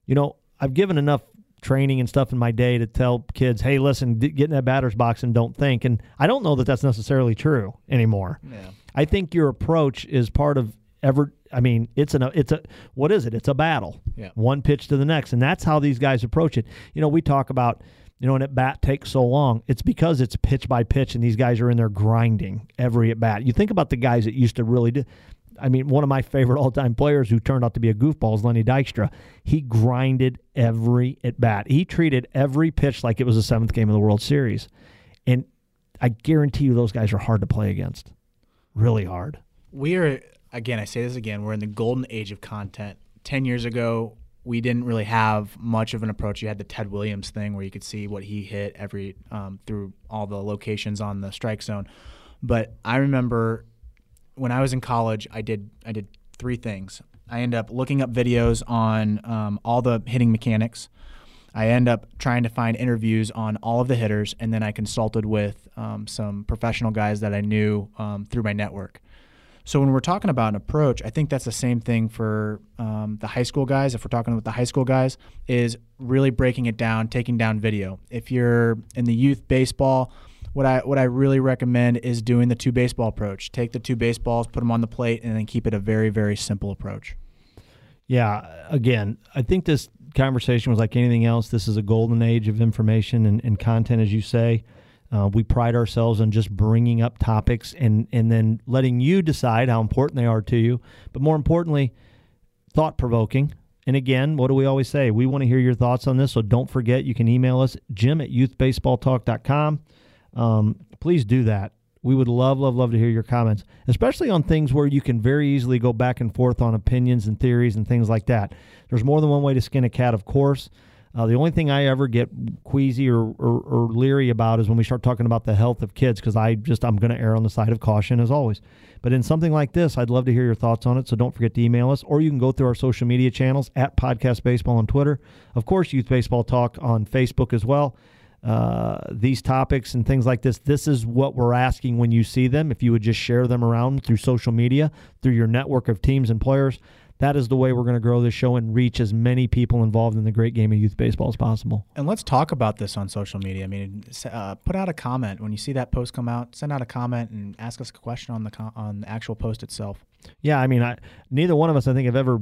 you know, I've given enough training and stuff in my day to tell kids, hey, listen, get in that batter's box and don't think. And I don't know that that's necessarily true anymore.
Yeah.
I think your approach is part of ever. I mean, it's an it's a what is it? It's a battle.
Yeah.
One pitch to the next, and that's how these guys approach it. You know, we talk about you know, an at bat takes so long, it's because it's pitch by pitch and these guys are in there grinding every at bat. You think about the guys that used to really do. I mean, one of my favorite all time players who turned out to be a goofball is Lenny Dykstra. He grinded every at bat. He treated every pitch like it was the seventh game of the World Series. And I guarantee you those guys are hard to play against. Really hard.
We are, again, I say this again, we're in the golden age of content. 10 years ago, we didn't really have much of an approach. You had the Ted Williams thing where you could see what he hit every um, through all the locations on the strike zone. But I remember when I was in college, I did I did three things. I end up looking up videos on um, all the hitting mechanics. I end up trying to find interviews on all of the hitters, and then I consulted with um, some professional guys that I knew um, through my network. So when we're talking about an approach, I think that's the same thing for um, the high school guys. If we're talking with the high school guys, is really breaking it down, taking down video. If you're in the youth baseball, what I what I really recommend is doing the two baseball approach. Take the two baseballs, put them on the plate, and then keep it a very very simple approach.
Yeah, again, I think this conversation was like anything else. This is a golden age of information and, and content, as you say. Uh, we pride ourselves on just bringing up topics and, and then letting you decide how important they are to you. But more importantly, thought provoking. And again, what do we always say? We want to hear your thoughts on this. So don't forget, you can email us, jim at youthbaseballtalk.com. Um, please do that. We would love, love, love to hear your comments, especially on things where you can very easily go back and forth on opinions and theories and things like that. There's more than one way to skin a cat, of course. Uh, the only thing I ever get queasy or, or, or, leery about is when we start talking about the health of kids because I just I'm going to err on the side of caution as always. But in something like this, I'd love to hear your thoughts on it. So don't forget to email us, or you can go through our social media channels at Podcast Baseball on Twitter, of course, Youth Baseball Talk on Facebook as well. Uh, these topics and things like this. This is what we're asking when you see them. If you would just share them around through social media, through your network of teams and players, that is the way we're going to grow this show and reach as many people involved in the great game of youth baseball as possible.
And let's talk about this on social media. I mean, uh, put out a comment when you see that post come out. Send out a comment and ask us a question on the on the actual post itself.
Yeah, I mean, I, neither one of us, I think, have ever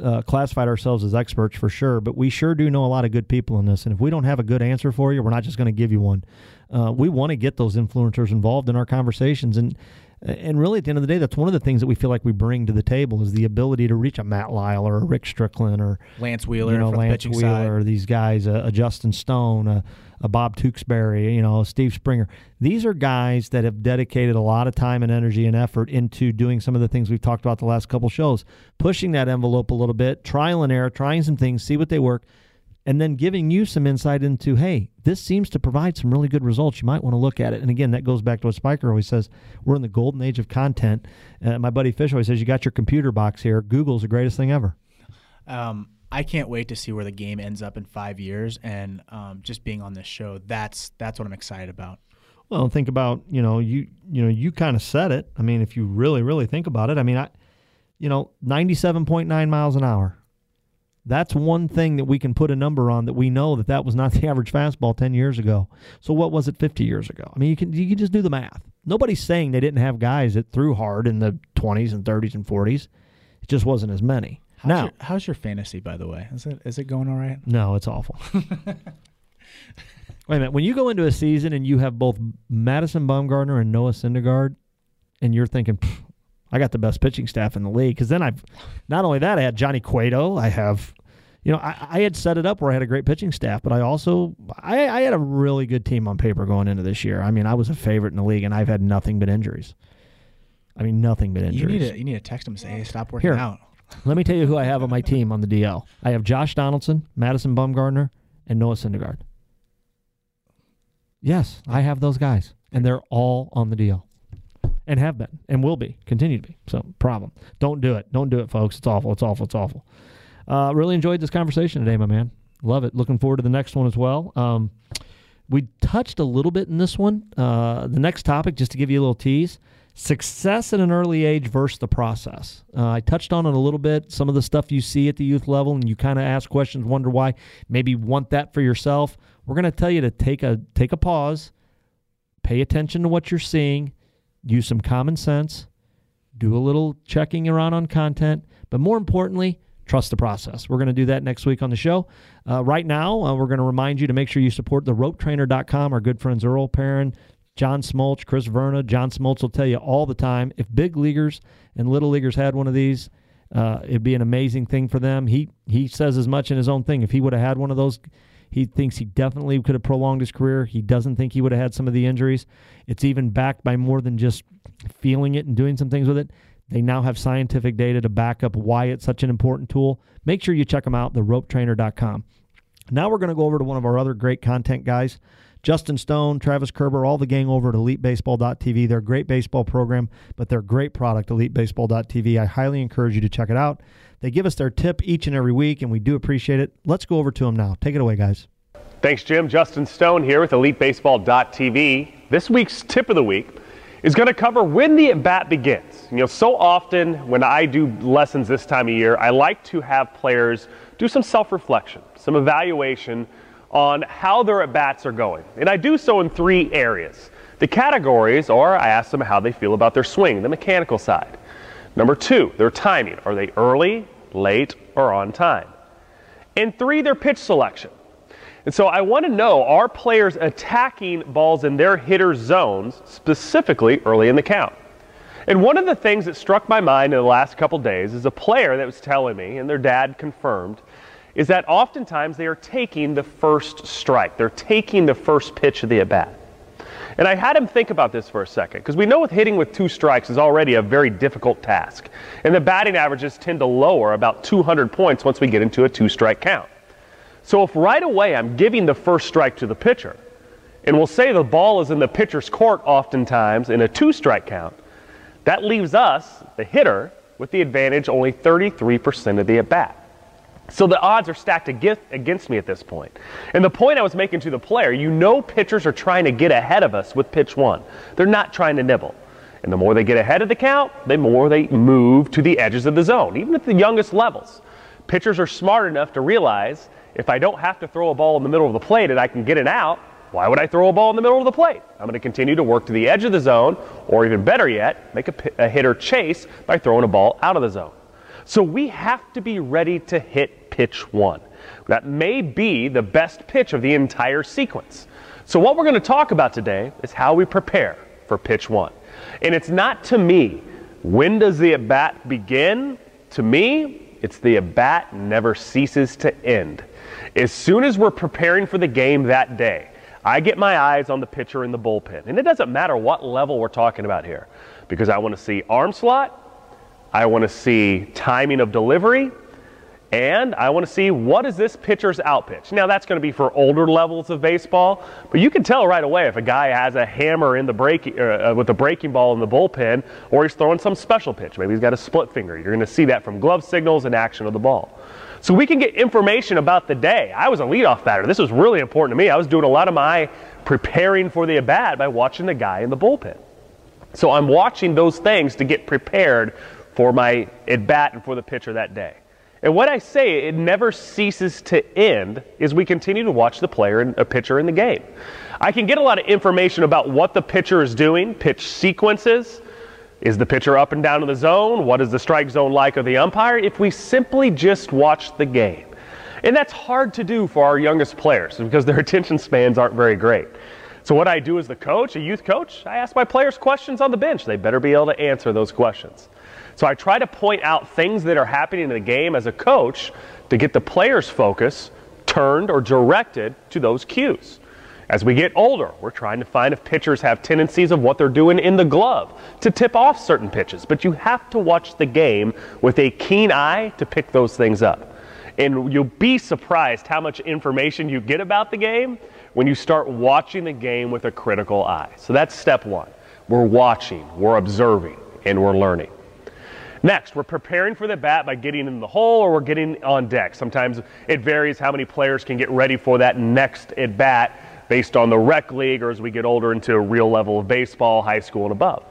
uh, classified ourselves as experts for sure, but we sure do know a lot of good people in this. And if we don't have a good answer for you, we're not just going to give you one. Uh, we want to get those influencers involved in our conversations, and and really, at the end of the day, that's one of the things that we feel like we bring to the table is the ability to reach a Matt Lisle or a Rick Strickland or
Lance Wheeler,
you know,
Lance
Wheeler,
side.
or these guys, a, a Justin Stone, a, a, Bob Tewksbury, you know, Steve Springer. These are guys that have dedicated a lot of time and energy and effort into doing some of the things we've talked about the last couple shows, pushing that envelope a little bit, trial and error, trying some things, see what they work and then giving you some insight into, hey, this seems to provide some really good results. You might want to look at it. And again, that goes back to what Spiker always says. We're in the golden age of content. Uh, my buddy Fish always says, you got your computer box here. Google's the greatest thing ever.
Um, I can't wait to see where the game ends up in five years, and um, just being on this show, that's that's what I'm excited about.
Well, think about you know you you know you kind of said it. I mean, if you really really think about it, I mean, I you know, 97.9 miles an hour. That's one thing that we can put a number on that we know that that was not [LAUGHS] the average fastball 10 years ago. So what was it 50 years ago? I mean, you can you can just do the math. Nobody's saying they didn't have guys that threw hard in the 20s and 30s and 40s. It just wasn't as many.
How's
now,
your, how's your fantasy by the way? Is it is it going all right?
No, it's awful. [LAUGHS] Wait a minute. When you go into a season and you have both Madison Bumgarner and Noah Syndergaard, and you're thinking, I got the best pitching staff in the league. Because then I've not only that, I had Johnny Cueto. I have you know, I, I, had set it up where I had a great pitching staff, but I also I, I, had a really good team on paper going into this year. I mean, I was a favorite in the league, and I've had nothing but injuries. I mean, nothing but injuries.
You need to you need to text him and say, "Hey, stop working
Here,
out."
let me tell you who I have on my team on the DL. I have Josh Donaldson, Madison Bumgarner, and Noah Syndergaard. Yes, I have those guys, and they're all on the DL, and have been, and will be, continue to be. So problem. Don't do it. Don't do it, folks. It's awful. It's awful. It's awful. Uh, really enjoyed this conversation today, my man. Love it. Looking forward to the next one as well. Um, we touched a little bit in this one. Uh, the next topic, just to give you a little tease success at an early age versus the process. Uh, I touched on it a little bit. Some of the stuff you see at the youth level, and you kind of ask questions, wonder why. Maybe want that for yourself. We're going to tell you to take a take a pause, pay attention to what you're seeing, use some common sense, do a little checking around on content, but more importantly, trust the process. We're going to do that next week on the show. Uh, right now, uh, we're going to remind you to make sure you support the ropetrainer.com. Our good friends Earl Perrin, John Smoltz, Chris Verna. John Smoltz will tell you all the time if big leaguers and little leaguers had one of these, uh, it'd be an amazing thing for them. He he says as much in his own thing. If he would have had one of those, he thinks he definitely could have prolonged his career. He doesn't think he would have had some of the injuries. It's even backed by more than just feeling it and doing some things with it. They now have scientific data to back up why it's such an important tool. Make sure you check them out, theropetrainer.com. Now we're going to go over to one of our other great content guys, Justin Stone, Travis Kerber, all the gang over at EliteBaseball.tv. They're a great baseball program, but they're a great product, EliteBaseball.tv. I highly encourage you to check it out. They give us their tip each and every week, and we do appreciate it. Let's go over to them now. Take it away, guys.
Thanks, Jim. Justin Stone here with EliteBaseball.tv. This week's tip of the week is going to cover when the at bat begins. You know, so often when I do lessons this time of year, I like to have players do some self reflection, some evaluation on how their at bats are going. And I do so in three areas. The categories are I ask them how they feel about their swing, the mechanical side. Number two, their timing. Are they early, late, or on time? And three, their pitch selection. And so I want to know are players attacking balls in their hitter zones, specifically early in the count? And one of the things that struck my mind in the last couple days is a player that was telling me, and their dad confirmed, is that oftentimes they are taking the first strike. They're taking the first pitch of the at bat. And I had him think about this for a second because we know with hitting with two strikes is already a very difficult task. And the batting averages tend to lower about 200 points once we get into a two strike count. So if right away I'm giving the first strike to the pitcher, and we'll say the ball is in the pitcher's court oftentimes in a two strike count, that leaves us, the hitter, with the advantage only 33% of the at bat. So the odds are stacked against me at this point. And the point I was making to the player, you know pitchers are trying to get ahead of us with pitch one. They're not trying to nibble. And the more they get ahead of the count, the more they move to the edges of the zone, even at the youngest levels. Pitchers are smart enough to realize if I don't have to throw a ball in the middle of the plate and I can get it out, why would I throw a ball in the middle of the plate? I'm going to continue to work to the edge of the zone, or even better yet, make a, hitter chase by throwing a ball out of the zone. So we have to be ready to hit pitch one. That may be the best pitch of the entire sequence. So, what we're going to talk about today is how we prepare for pitch one. And it's not to me, when does the at bat begin? To me, it's the at bat never ceases to end. As soon as we're preparing for the game that day, I get my eyes on the pitcher in the bullpen. And it doesn't matter what level we're talking about here, because I want to see arm slot, I want to see timing of delivery, and I want to see what is this pitcher's out pitch. Now that's going to be for older levels of baseball, but you can tell right away if a guy has a hammer in the breaking uh, uh, with a breaking ball in the bullpen, or he's throwing some special pitch. Maybe he's got a split finger. You're going to see that from glove signals and action of the ball. So we can get information about the day. I was a leadoff batter. This was really important to me. I was doing a lot of my preparing for the at bat by watching the guy in the bullpen. So I'm watching those things to get prepared for my at bat and for the pitcher that day. And what I say, it never ceases to end as we continue to watch the player and a pitcher in the game. I can get a lot of information about what the pitcher is doing, pitch sequences. Is the pitcher up and down in the zone? What is the strike zone like of the umpire? If we simply just watch the game. And that's hard to do for our youngest players because their [LAUGHS] attention spans aren't very great. So, what I do as the coach, a youth coach, I ask my players questions on the bench. They better be able to answer those questions. So I try to point out things that are happening in the game as a coach to get the players' focus turned or directed to those cues. As we get older, we're trying to find if pitchers have tendencies of what they're doing in the glove to tip off certain pitches. But you have to watch the game with a keen eye to pick those things up. And you'll be surprised how much information you get about the game when you start watching the game with a critical eye. So that's step one. We're watching, we're observing, and we're learning. Next, we're preparing for the bat by getting in the hole or we're getting on deck. Sometimes it varies how many players can get ready for that next at bat based on the rec league or as we get older into a real level of baseball, high school, and above.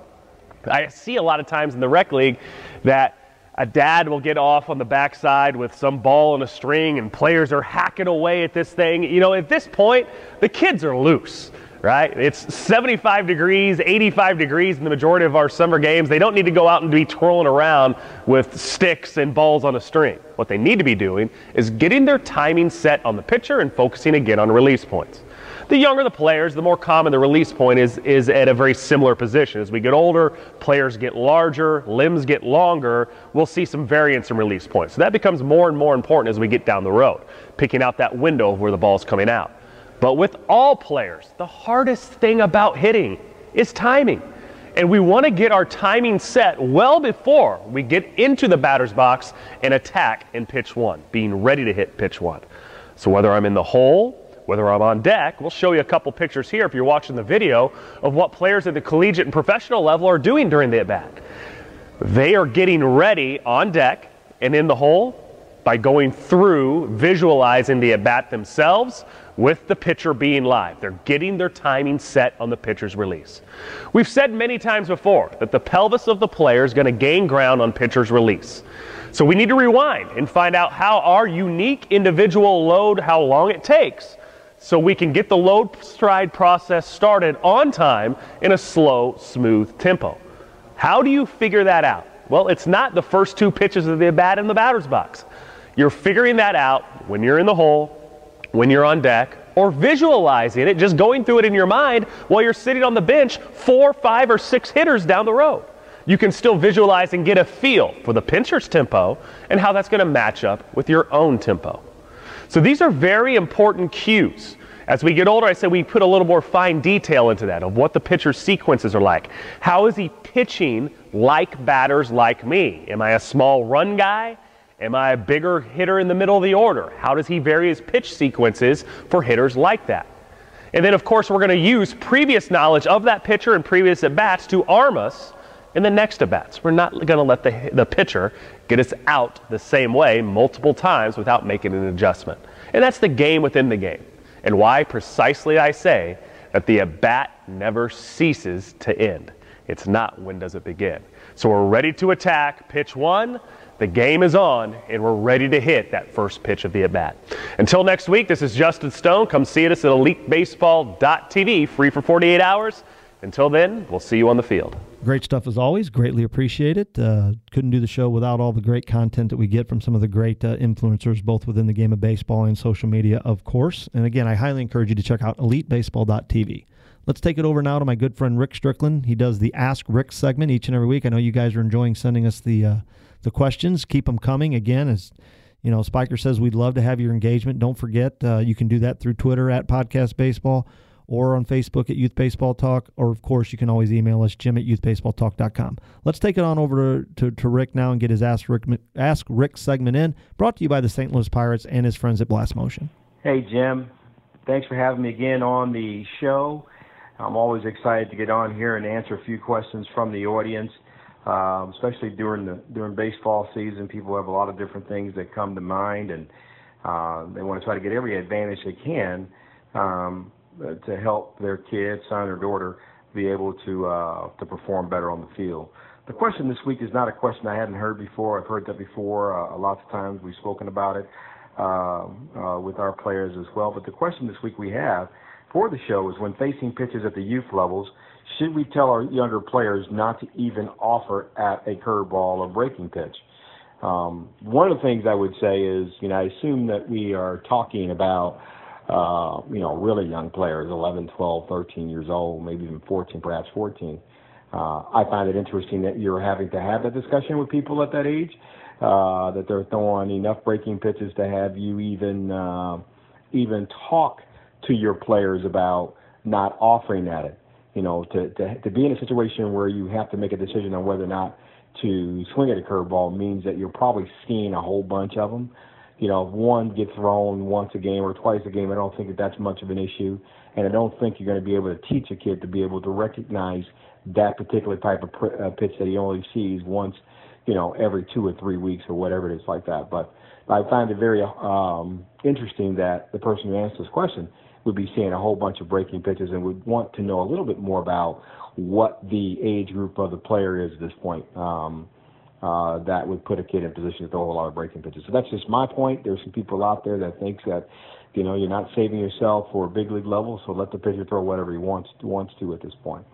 I see a lot of times in the rec league that a dad will get off on the backside with some ball and a string and players are hacking away at this thing. You know, at this point, the kids are loose right? It's 75 degrees, 85 degrees in the majority of our summer games. They don't need to go out and be twirling around with sticks and balls on a string. What they need to be doing is getting their timing set on the pitcher and focusing again on release points. The younger the players, the more common the release point is, is at a very similar position. As we get older, players get larger, limbs get longer, we'll see some variance in release points. So that becomes more and more important as we get down the road, picking out that window where the ball's coming out. But with all players, the hardest thing about hitting is timing. And we want to get our timing set well before we get into the batter's box and attack in pitch one, being ready to hit pitch one. So whether I'm in the hole, whether I'm on deck, we'll show you a couple pictures here if you're watching the video of what players at the collegiate and professional level are doing during the at bat. They are getting ready on deck and in the hole by going through visualizing the at bat themselves with the pitcher being live. They're getting their timing set on the pitcher's release. We've said many times before that the pelvis of the player is going to gain ground on pitcher's release. So we need to rewind and find out how our unique individual load, how long it takes, so we can get the load stride process started on time in a slow, smooth tempo. How do you figure that out? Well, it's not the first two pitches of the bat in the batter's box. You're figuring that out when you're in the hole when you're on deck or visualizing it, just going through it in your mind while you're sitting on the bench four, five, or six hitters down the road. You can still visualize and get a feel for the pitcher's tempo and how that's going to match up with your own tempo. So these are very important cues. As we get older, I said we put a little more fine detail into that of what the pitcher's sequences are like. How is he pitching like batters like me? Am I a small run guy? Am I a bigger hitter in the middle of the order? How does he vary his pitch sequences for hitters like that? And then, of course, we're going to use previous knowledge of that pitcher and previous at bats to arm us in the next at bats. We're not going to let the, the pitcher get us out the same way multiple times without making an adjustment. And that's the game within the game. And why precisely I say that the at bat never ceases to end. It's not when does it begin. So we're ready to attack pitch one. The game is on, and we're ready to hit that first pitch of the at bat. Until next week, this is Justin Stone. Come see us at elitebaseball.tv, free for 48 hours. Until then, we'll see you on the field.
Great stuff as always. Greatly appreciate it. Uh, couldn't do the show without all the great content that we get from some of the great uh, influencers, both within the game of baseball and social media, of course. And again, I highly encourage you to check out elitebaseball.tv. Let's take it over now to my good friend Rick Strickland. He does the Ask Rick segment each and every week. I know you guys are enjoying sending us the uh, the questions. Keep them coming. Again, as you know, Spiker says we'd love to have your engagement. Don't forget, uh, you can do that through Twitter at Podcast Baseball or on Facebook at Youth Baseball Talk, or of course, you can always email us, jim at youthbaseballtalk.com. Let's take it on over to, to, to, Rick now and get his Ask Rick, Ask Rick segment in, brought to you by the St. Louis Pirates and his friends at Blast Motion.
Hey, Jim. Thanks for having me again on the show. I'm always excited to get on here and answer a few questions from the audience um, especially during the during baseball season. People have a lot of different things that come to mind, and uh, they want to try to get every advantage they can um, to help their kid, son or daughter, be able to uh, to perform better on the field. The question this week is not a question I hadn't heard before. I've heard that before. Uh, lots of times we've spoken about it uh, uh, with our players as well. But the question this week we have for the show is when facing pitches at the youth levels should we tell our younger players not to even offer at a curveball or breaking pitch? Um, one of the things I would say is, you know, I assume that we are talking about, uh, you know, really young players, 11, 12, 13 years old, maybe even 14, perhaps 14. Uh, I find it interesting that you're having to have that discussion with people at that age, uh, that they're throwing enough breaking pitches to have you even, uh, even talk to your players about not offering at it you know, to, to, to be in a situation where you have to make a decision on whether or not to swing at a curveball means that you're probably seeing a whole bunch of them. you know, if one gets thrown once a game or twice a game, I don't think that that's much of an issue. And I don't think you're going to be able to teach a kid to be able to recognize that particular type of pr- uh, pitch that he only sees once, you know, every two or three weeks or whatever it is like that. But I find it very um, interesting that the person who asked this question would be seeing a whole bunch of breaking pitches and would want to know a little bit more about what the age group of the player is at this point. Um, uh, that would put a kid in position to throw a lot of breaking pitches. So that's just my point. There's some people out there that thinks that, you know, you're not saving yourself for a big league level, so let the pitcher throw whatever he wants wants to at this point.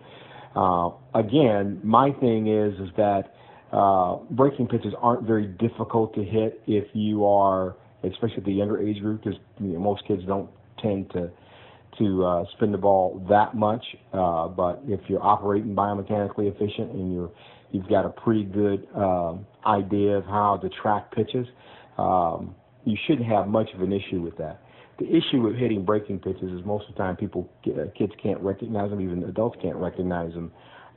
Uh, again, my thing is is that uh, breaking pitches aren't very difficult to hit if you are, especially at the younger age group, because you know, most kids don't tend to to uh, spin the ball that much. Uh, but if you're operating biomechanically efficient and you're you've got a pretty good um, idea of how to track pitches, um, you shouldn't have much of an issue with that. The issue with hitting breaking pitches is most of the time people uh, kids can't recognize them, even adults can't recognize them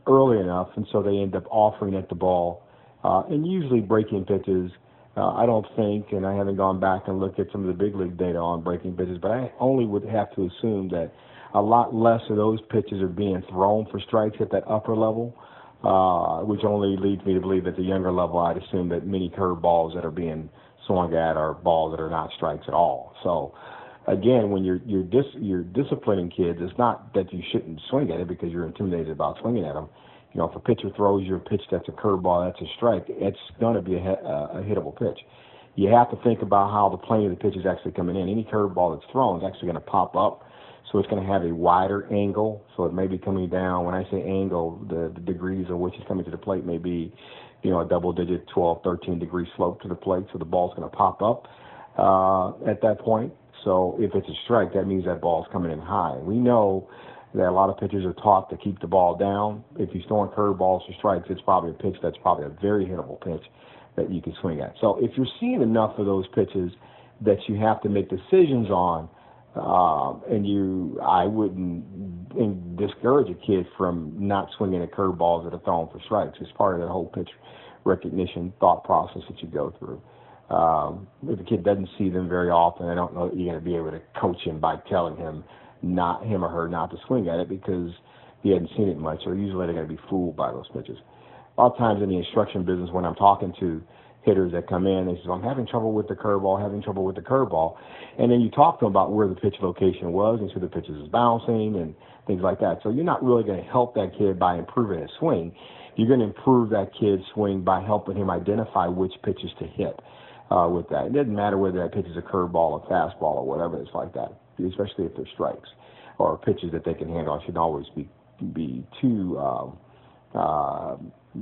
early enough, and so they end up offering at the ball. Uh, and usually breaking pitches, uh, I don't think, and I haven't gone back and looked at some of the big league data on breaking pitches, but I only would have to assume that a lot less of those pitches are being thrown for strikes at that upper level uh, which only leads me to believe that the younger level, I'd assume that many curveballs that are being swung at are balls that are not strikes at all. So, again, when you're you're dis, you're disciplining kids, it's not that you shouldn't swing at it because you're intimidated about swinging at them. You know, if a pitcher throws you a pitch that's a curveball, that's a strike, it's going to be a, a, a hittable pitch. You have to think about how the plane of the pitch is actually coming in. Any curveball that's thrown is actually going to pop up so it's going to have a wider angle. So it may be coming down. When I say angle, the, the degrees of which it's coming to the plate may be, you know, a double digit 12, 13 degree slope to the plate. So the ball's going to pop up uh, at that point. So if it's a strike, that means that ball's coming in high. We know that a lot of pitchers are taught to keep the ball down. If you're throwing curveballs or strikes, it's probably a pitch that's probably a very hittable pitch that you can swing at. So if you're seeing enough of those pitches that you have to make decisions on, um, and you, I wouldn't discourage a kid from not swinging at curveballs that are thrown for strikes. It's part of that whole pitch recognition thought process that you go through. Um, if a kid doesn't see them very often, I don't know that you're going to be able to coach him by telling him not him or her not to swing at it because he hadn't seen it much, or usually they're going to be fooled by those pitches. A lot of times in the instruction business, when I'm talking to hitters that come in. They say, I'm having trouble with the curveball, having trouble with the curveball. And then you talk to them about where the pitch location was and so the pitches is bouncing and things like that. So you're not really going to help that kid by improving his swing. You're going to improve that kid's swing by helping him identify which pitches to hit uh, with that. It doesn't matter whether that pitch is a curveball, a fastball, or whatever it's like that, especially if they're strikes or pitches that they can handle. I shouldn't always be be too uh, uh,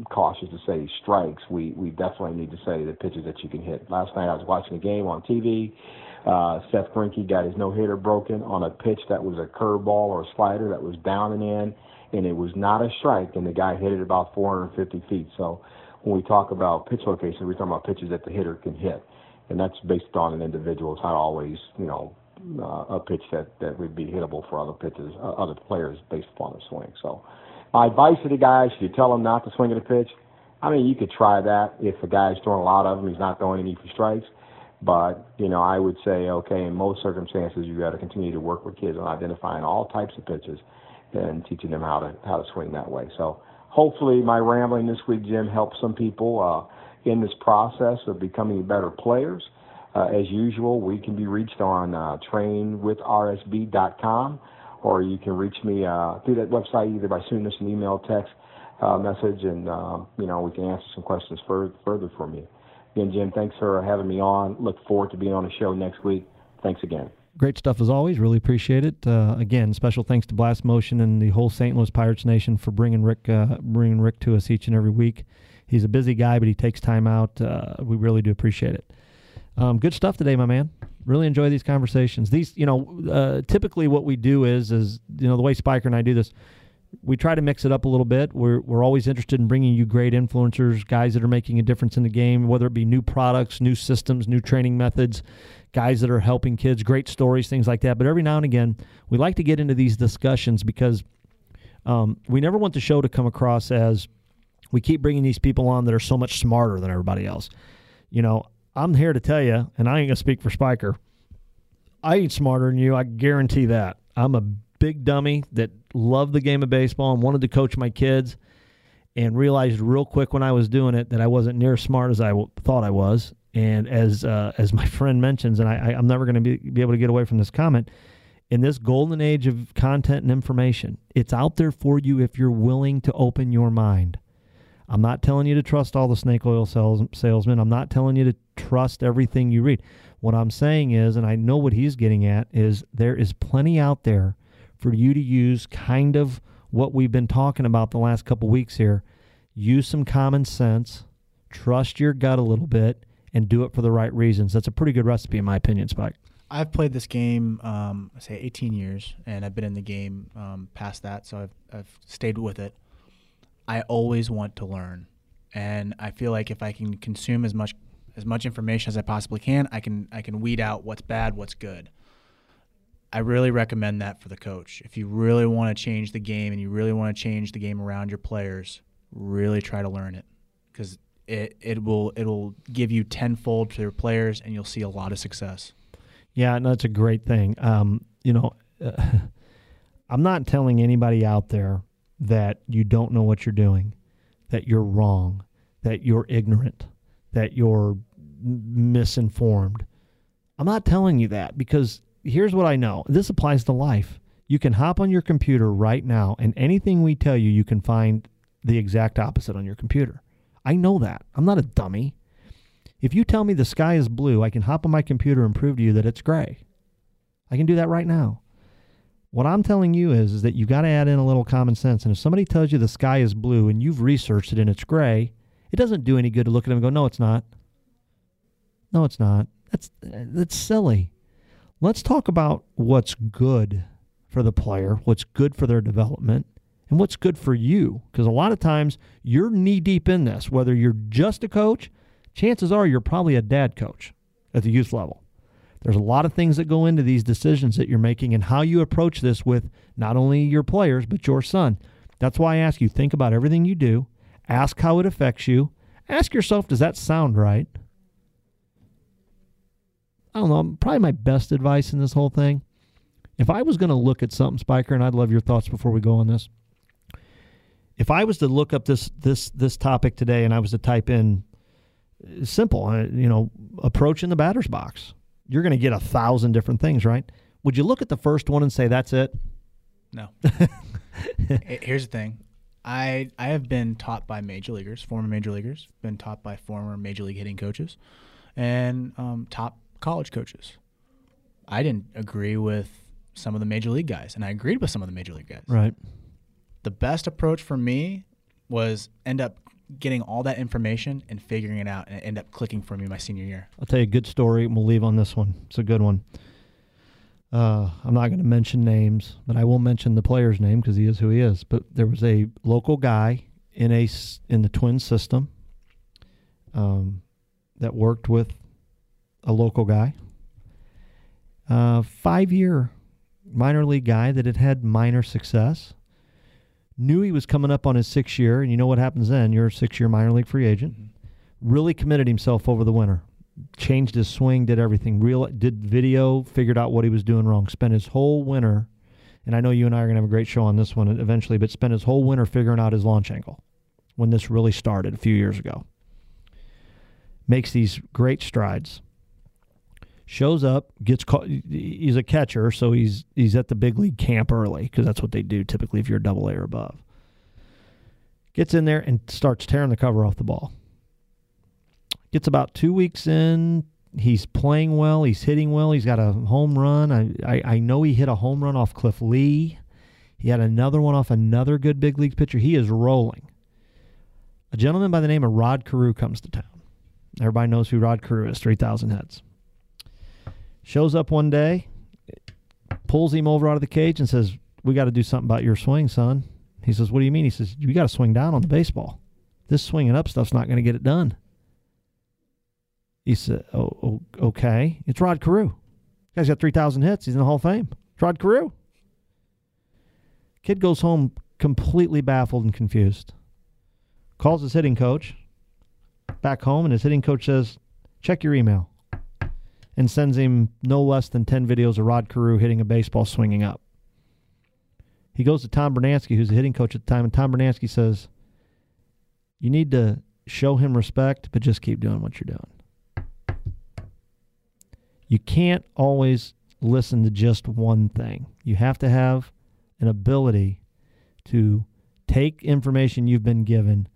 cautious to say strikes. We we definitely need to say the pitches that you can hit. Last night I was watching a game on TV. Uh, Seth Greinke got his no hitter broken on a pitch that was a curveball or a slider that was down and in, and it was not a strike, and the guy hit it about 450 feet. So when we talk about pitch location, we're talking about pitches that the hitter can hit, and that's based on an individual. It's not always you know uh, a pitch that that would be hittable for other pitches, uh, other players based upon the swing. So my advice to the guys, should you tell them not to swing at a pitch? I mean, you could try that if the guy's throwing a lot of them, he's not throwing any for strikes. But, you know, I would say, okay, in most circumstances, you've got to continue to work with kids on identifying all types of pitches and teaching them how to how to swing that way. So hopefully my rambling this week, Jim, helped some people uh, in this process of becoming better players. Uh, as usual, we can be reached on uh, trainwithrsb.com or you can reach me uh, through that website either by sending us an email, text uh, message, and uh, you know we can answer some questions further further for you. Again, Jim, thanks for having me on. Look forward to being on the show next week. Thanks again.
Great stuff as always. Really appreciate it. Uh, again, special thanks to Blast Motion and the whole St. Louis Pirates Nation for bringing Rick bringing Rick to us each and every week. He's a busy guy, but he takes time out. We really do appreciate it. Um, good stuff today, my man really enjoy these conversations. These, you know, uh, typically what we do is, is you know, the way Spiker and I do this, we try to mix it up a little bit. We're we're always interested in bringing you great influencers, guys that are making a difference in the game, whether it be new products, new systems, new training methods, guys that are helping kids, great stories, things like that. But every now and again, we like to get into these discussions because um, we never want the show to come across as we keep bringing these people on that are so much smarter than everybody else. You know, I'm here to tell you, and I ain't gonna speak for Spiker. I ain't smarter than you. I guarantee that. I'm a big dummy that loved the game of baseball and wanted to coach my kids, and realized real quick when I was doing it that I wasn't near as smart as I w- thought I was. And as uh, as [LAUGHS] my friend mentions, and I, I'm never going to be, be able to get away from this comment, in this golden age of content and information, it's out there for you if you're willing to open your mind. I'm not telling you to trust all the snake oil sales, salesmen. I'm not telling you to trust everything you read. What I'm saying is, and I know what he's getting at, is there is plenty out there for you to use kind of what we've been talking about the last couple weeks here. Use some common sense, trust your gut a little bit, and do it for the right reasons. That's a pretty good recipe, in my opinion, Spike.
I've played this game, um, say 18 years, and I've been in the game um, past that, so I've, I've stayed with it. I always want to learn, and I feel like if I can consume as much as much information as I possibly can, I can I can weed out what's bad, what's good. I really recommend that for the coach. If you really want to change the game and you really want to change the game around your players, really try to learn it because it, it will it will give you tenfold to your players and you'll see a lot of success.
Yeah, no, that's a great thing. Um, you know, uh, [LAUGHS] I'm not telling anybody out there that you don't know what you're doing, that you're wrong, that you're ignorant, that you're misinformed. I'm not telling you that because here's what I know. This applies to life. You can hop on your computer right now, and anything we tell you, you can find the exact opposite on your computer. I know that. I'm not a dummy. If you tell me the sky is blue, I can hop on my computer and prove to you that it's gray. I can do that right now. What I'm telling you is, is that you got to add in a little common sense. And if somebody tells you the sky is blue and you've researched it and it's gray, it doesn't do any good to look at them and go, "No, it's not." No, it's not. That's that's silly. Let's talk about what's good for the player, what's good for their development, and what's good for you. Because a lot of times you're knee deep in this, whether you're just a coach, chances are you're probably a dad coach at the youth level. There's a lot of things that go into these decisions that you're making and how you approach this with not only your players, but your son. That's why I ask you think about everything you do, ask how it affects you, ask yourself, does that sound right? I don't know, probably my best advice in this whole thing. If I was going to look at something, Spiker, and I'd love your thoughts before we go on this. If I was to look up this this this topic today and I was to type in simple, uh, you know, approaching the batter's box, you're going to get a thousand different things, right? Would you look at the first one and say that's it?
No. [LAUGHS] Here's the thing. I I have been taught by major leaguers, former major leaguers, been taught by former major league hitting coaches, and um, top college coaches. I didn't agree with some of the major league guys, and I agreed with some of the major league guys.
Right.
The best approach for me was end up getting all that information and figuring it out, and end up clicking for me my senior year.
I'll tell you a good story, and we'll leave on this one. It's a good one. Uh, I'm not going to mention names, but I will mention the player's name because he is who he is. But there was a local guy in a in the twin system um, that worked with a local guy, uh, five year minor league guy that had had minor success. Knew he was coming up on his sixth year, and you know what happens then? You're a six year minor league free agent. Mm-hmm. Really committed himself over the winter. Changed his swing, did everything. Real did video, figured out what he was doing wrong. Spent his whole winter, and I know you and I are gonna have a great show on this one eventually, but spent his whole winter figuring out his launch angle when this really started a few years ago. Makes these great strides shows up, gets caught. He's a catcher, so he's he's at the big league camp early because that's what they do typically if you're a double A or above. Gets in there and starts tearing the cover off the ball. Gets about two weeks in. He's playing well. He's hitting well. He's got a home run. I, I, I know he hit a home run off Cliff Lee. He had another one off another good big league pitcher. He is rolling. A gentleman by the name of Rod Carew comes to town. Everybody knows who Rod Carew is, 3,000 heads. Shows up one day, pulls him over out of the cage and says, We got to do something about your swing, son. He says, What do you mean? He says, You got to swing down on the baseball. This swinging up stuff's not going to get it done. He said, oh, oh, okay. It's Rod Carew. Guy's got 3,000 hits. He's in the Hall of Fame. It's Rod Carew. Kid goes home completely baffled and confused. Calls his hitting coach back home, and his hitting coach says, check your email, and sends him no less than 10 videos of Rod Carew hitting a baseball swinging up. He goes to Tom Brunansky, who's the hitting coach at the time, and Tom Brunansky says, You need to show him respect, but just keep doing what you're doing. You can't always listen to just one thing. You have to have an ability to take information you've been given,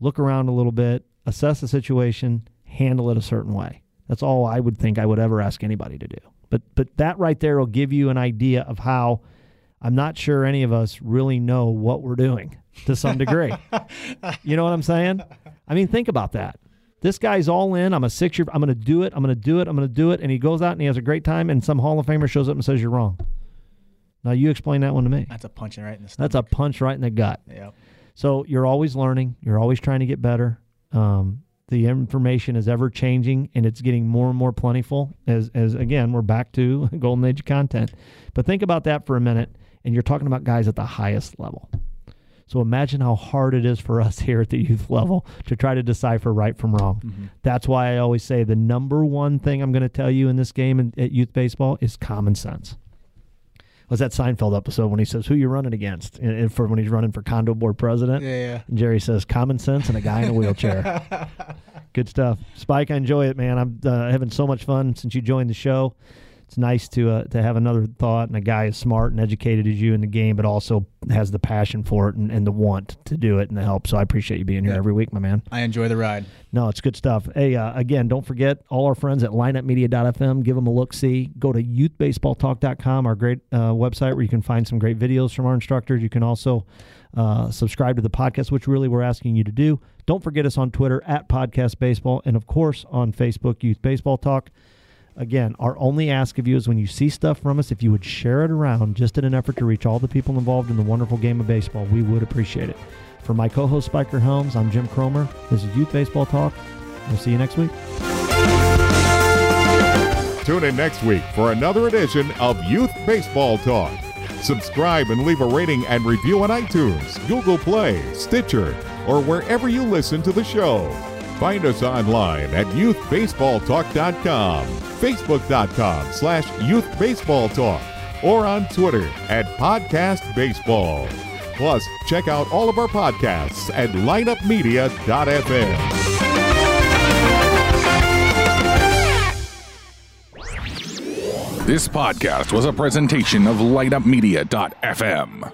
look around a little bit, assess the situation, handle it a certain way. That's all I would think I would ever ask anybody to do. But but that right there will give you an idea of how I'm not sure any of us really know what we're doing to some degree. [LAUGHS] you know what I'm saying? I mean, think about that. This guy's all in. I'm a six year. I'm going to do it. I'm going to do it. I'm going to do it. And he goes out and he has a great time. And some Hall of Famer shows up and says you're wrong. Now you explain that one to me.
That's a punch right in the stomach.
That's a punch right in the gut.
Yep.
So you're always learning. You're always trying to get better. Um, the information is ever changing and it's getting more and more plentiful. As as again, we're back to [LAUGHS] golden age content. But think about that for a minute. And you're talking about guys at the highest level. So imagine how hard it is for [LAUGHS] us here at the youth level to try to decipher right from wrong.
Mm-hmm.
That's why I always say the number one thing I'm going to tell you in this game in, at youth baseball is common sense. Was that Seinfeld episode when he says, "Who you running against?" And, and for when he's running for condo board president,
Yeah, yeah.
and Jerry says, "Common sense and a guy in a wheelchair." [LAUGHS] Good stuff, Spike. I enjoy it, man. I'm uh, having so much fun since you joined the show. It's nice to uh, to have another thought and a guy as smart and educated as you in the game, but also has the passion for it and, and the want to do it and the help. So I appreciate you being here
Yeah.
every week, my man.
I enjoy the ride.
No, it's good stuff. Hey, uh, again, don't forget all our friends at lineupmedia.fm. Give them a look see. Go to youthbaseballtalk.com, our great uh, website where you can find some great videos from our instructors. You can also uh, subscribe to the podcast, which really we're asking you to do. Don't forget us on Twitter at Podcast Baseball and, of course, on Facebook, Youth Baseball Talk. Again, our only ask of you is when you see stuff from us, if you would share it around just in an effort to reach all the people involved in the wonderful game of baseball, we would appreciate it. For my co host, Spiker Helms, I'm Jim Cromer. This is Youth Baseball Talk. We'll see you next week.
Tune in next week for another edition of Youth Baseball Talk. Subscribe and leave a rating and review on iTunes, Google Play, Stitcher, or wherever you listen to the show. Find us online at youthbaseballtalk.com, facebook.com slash youthbaseballtalk, or on Twitter at Podcast Baseball. Plus, check out all of our podcasts at lineupmedia.fm.
This podcast was a presentation of lineupmedia.fm.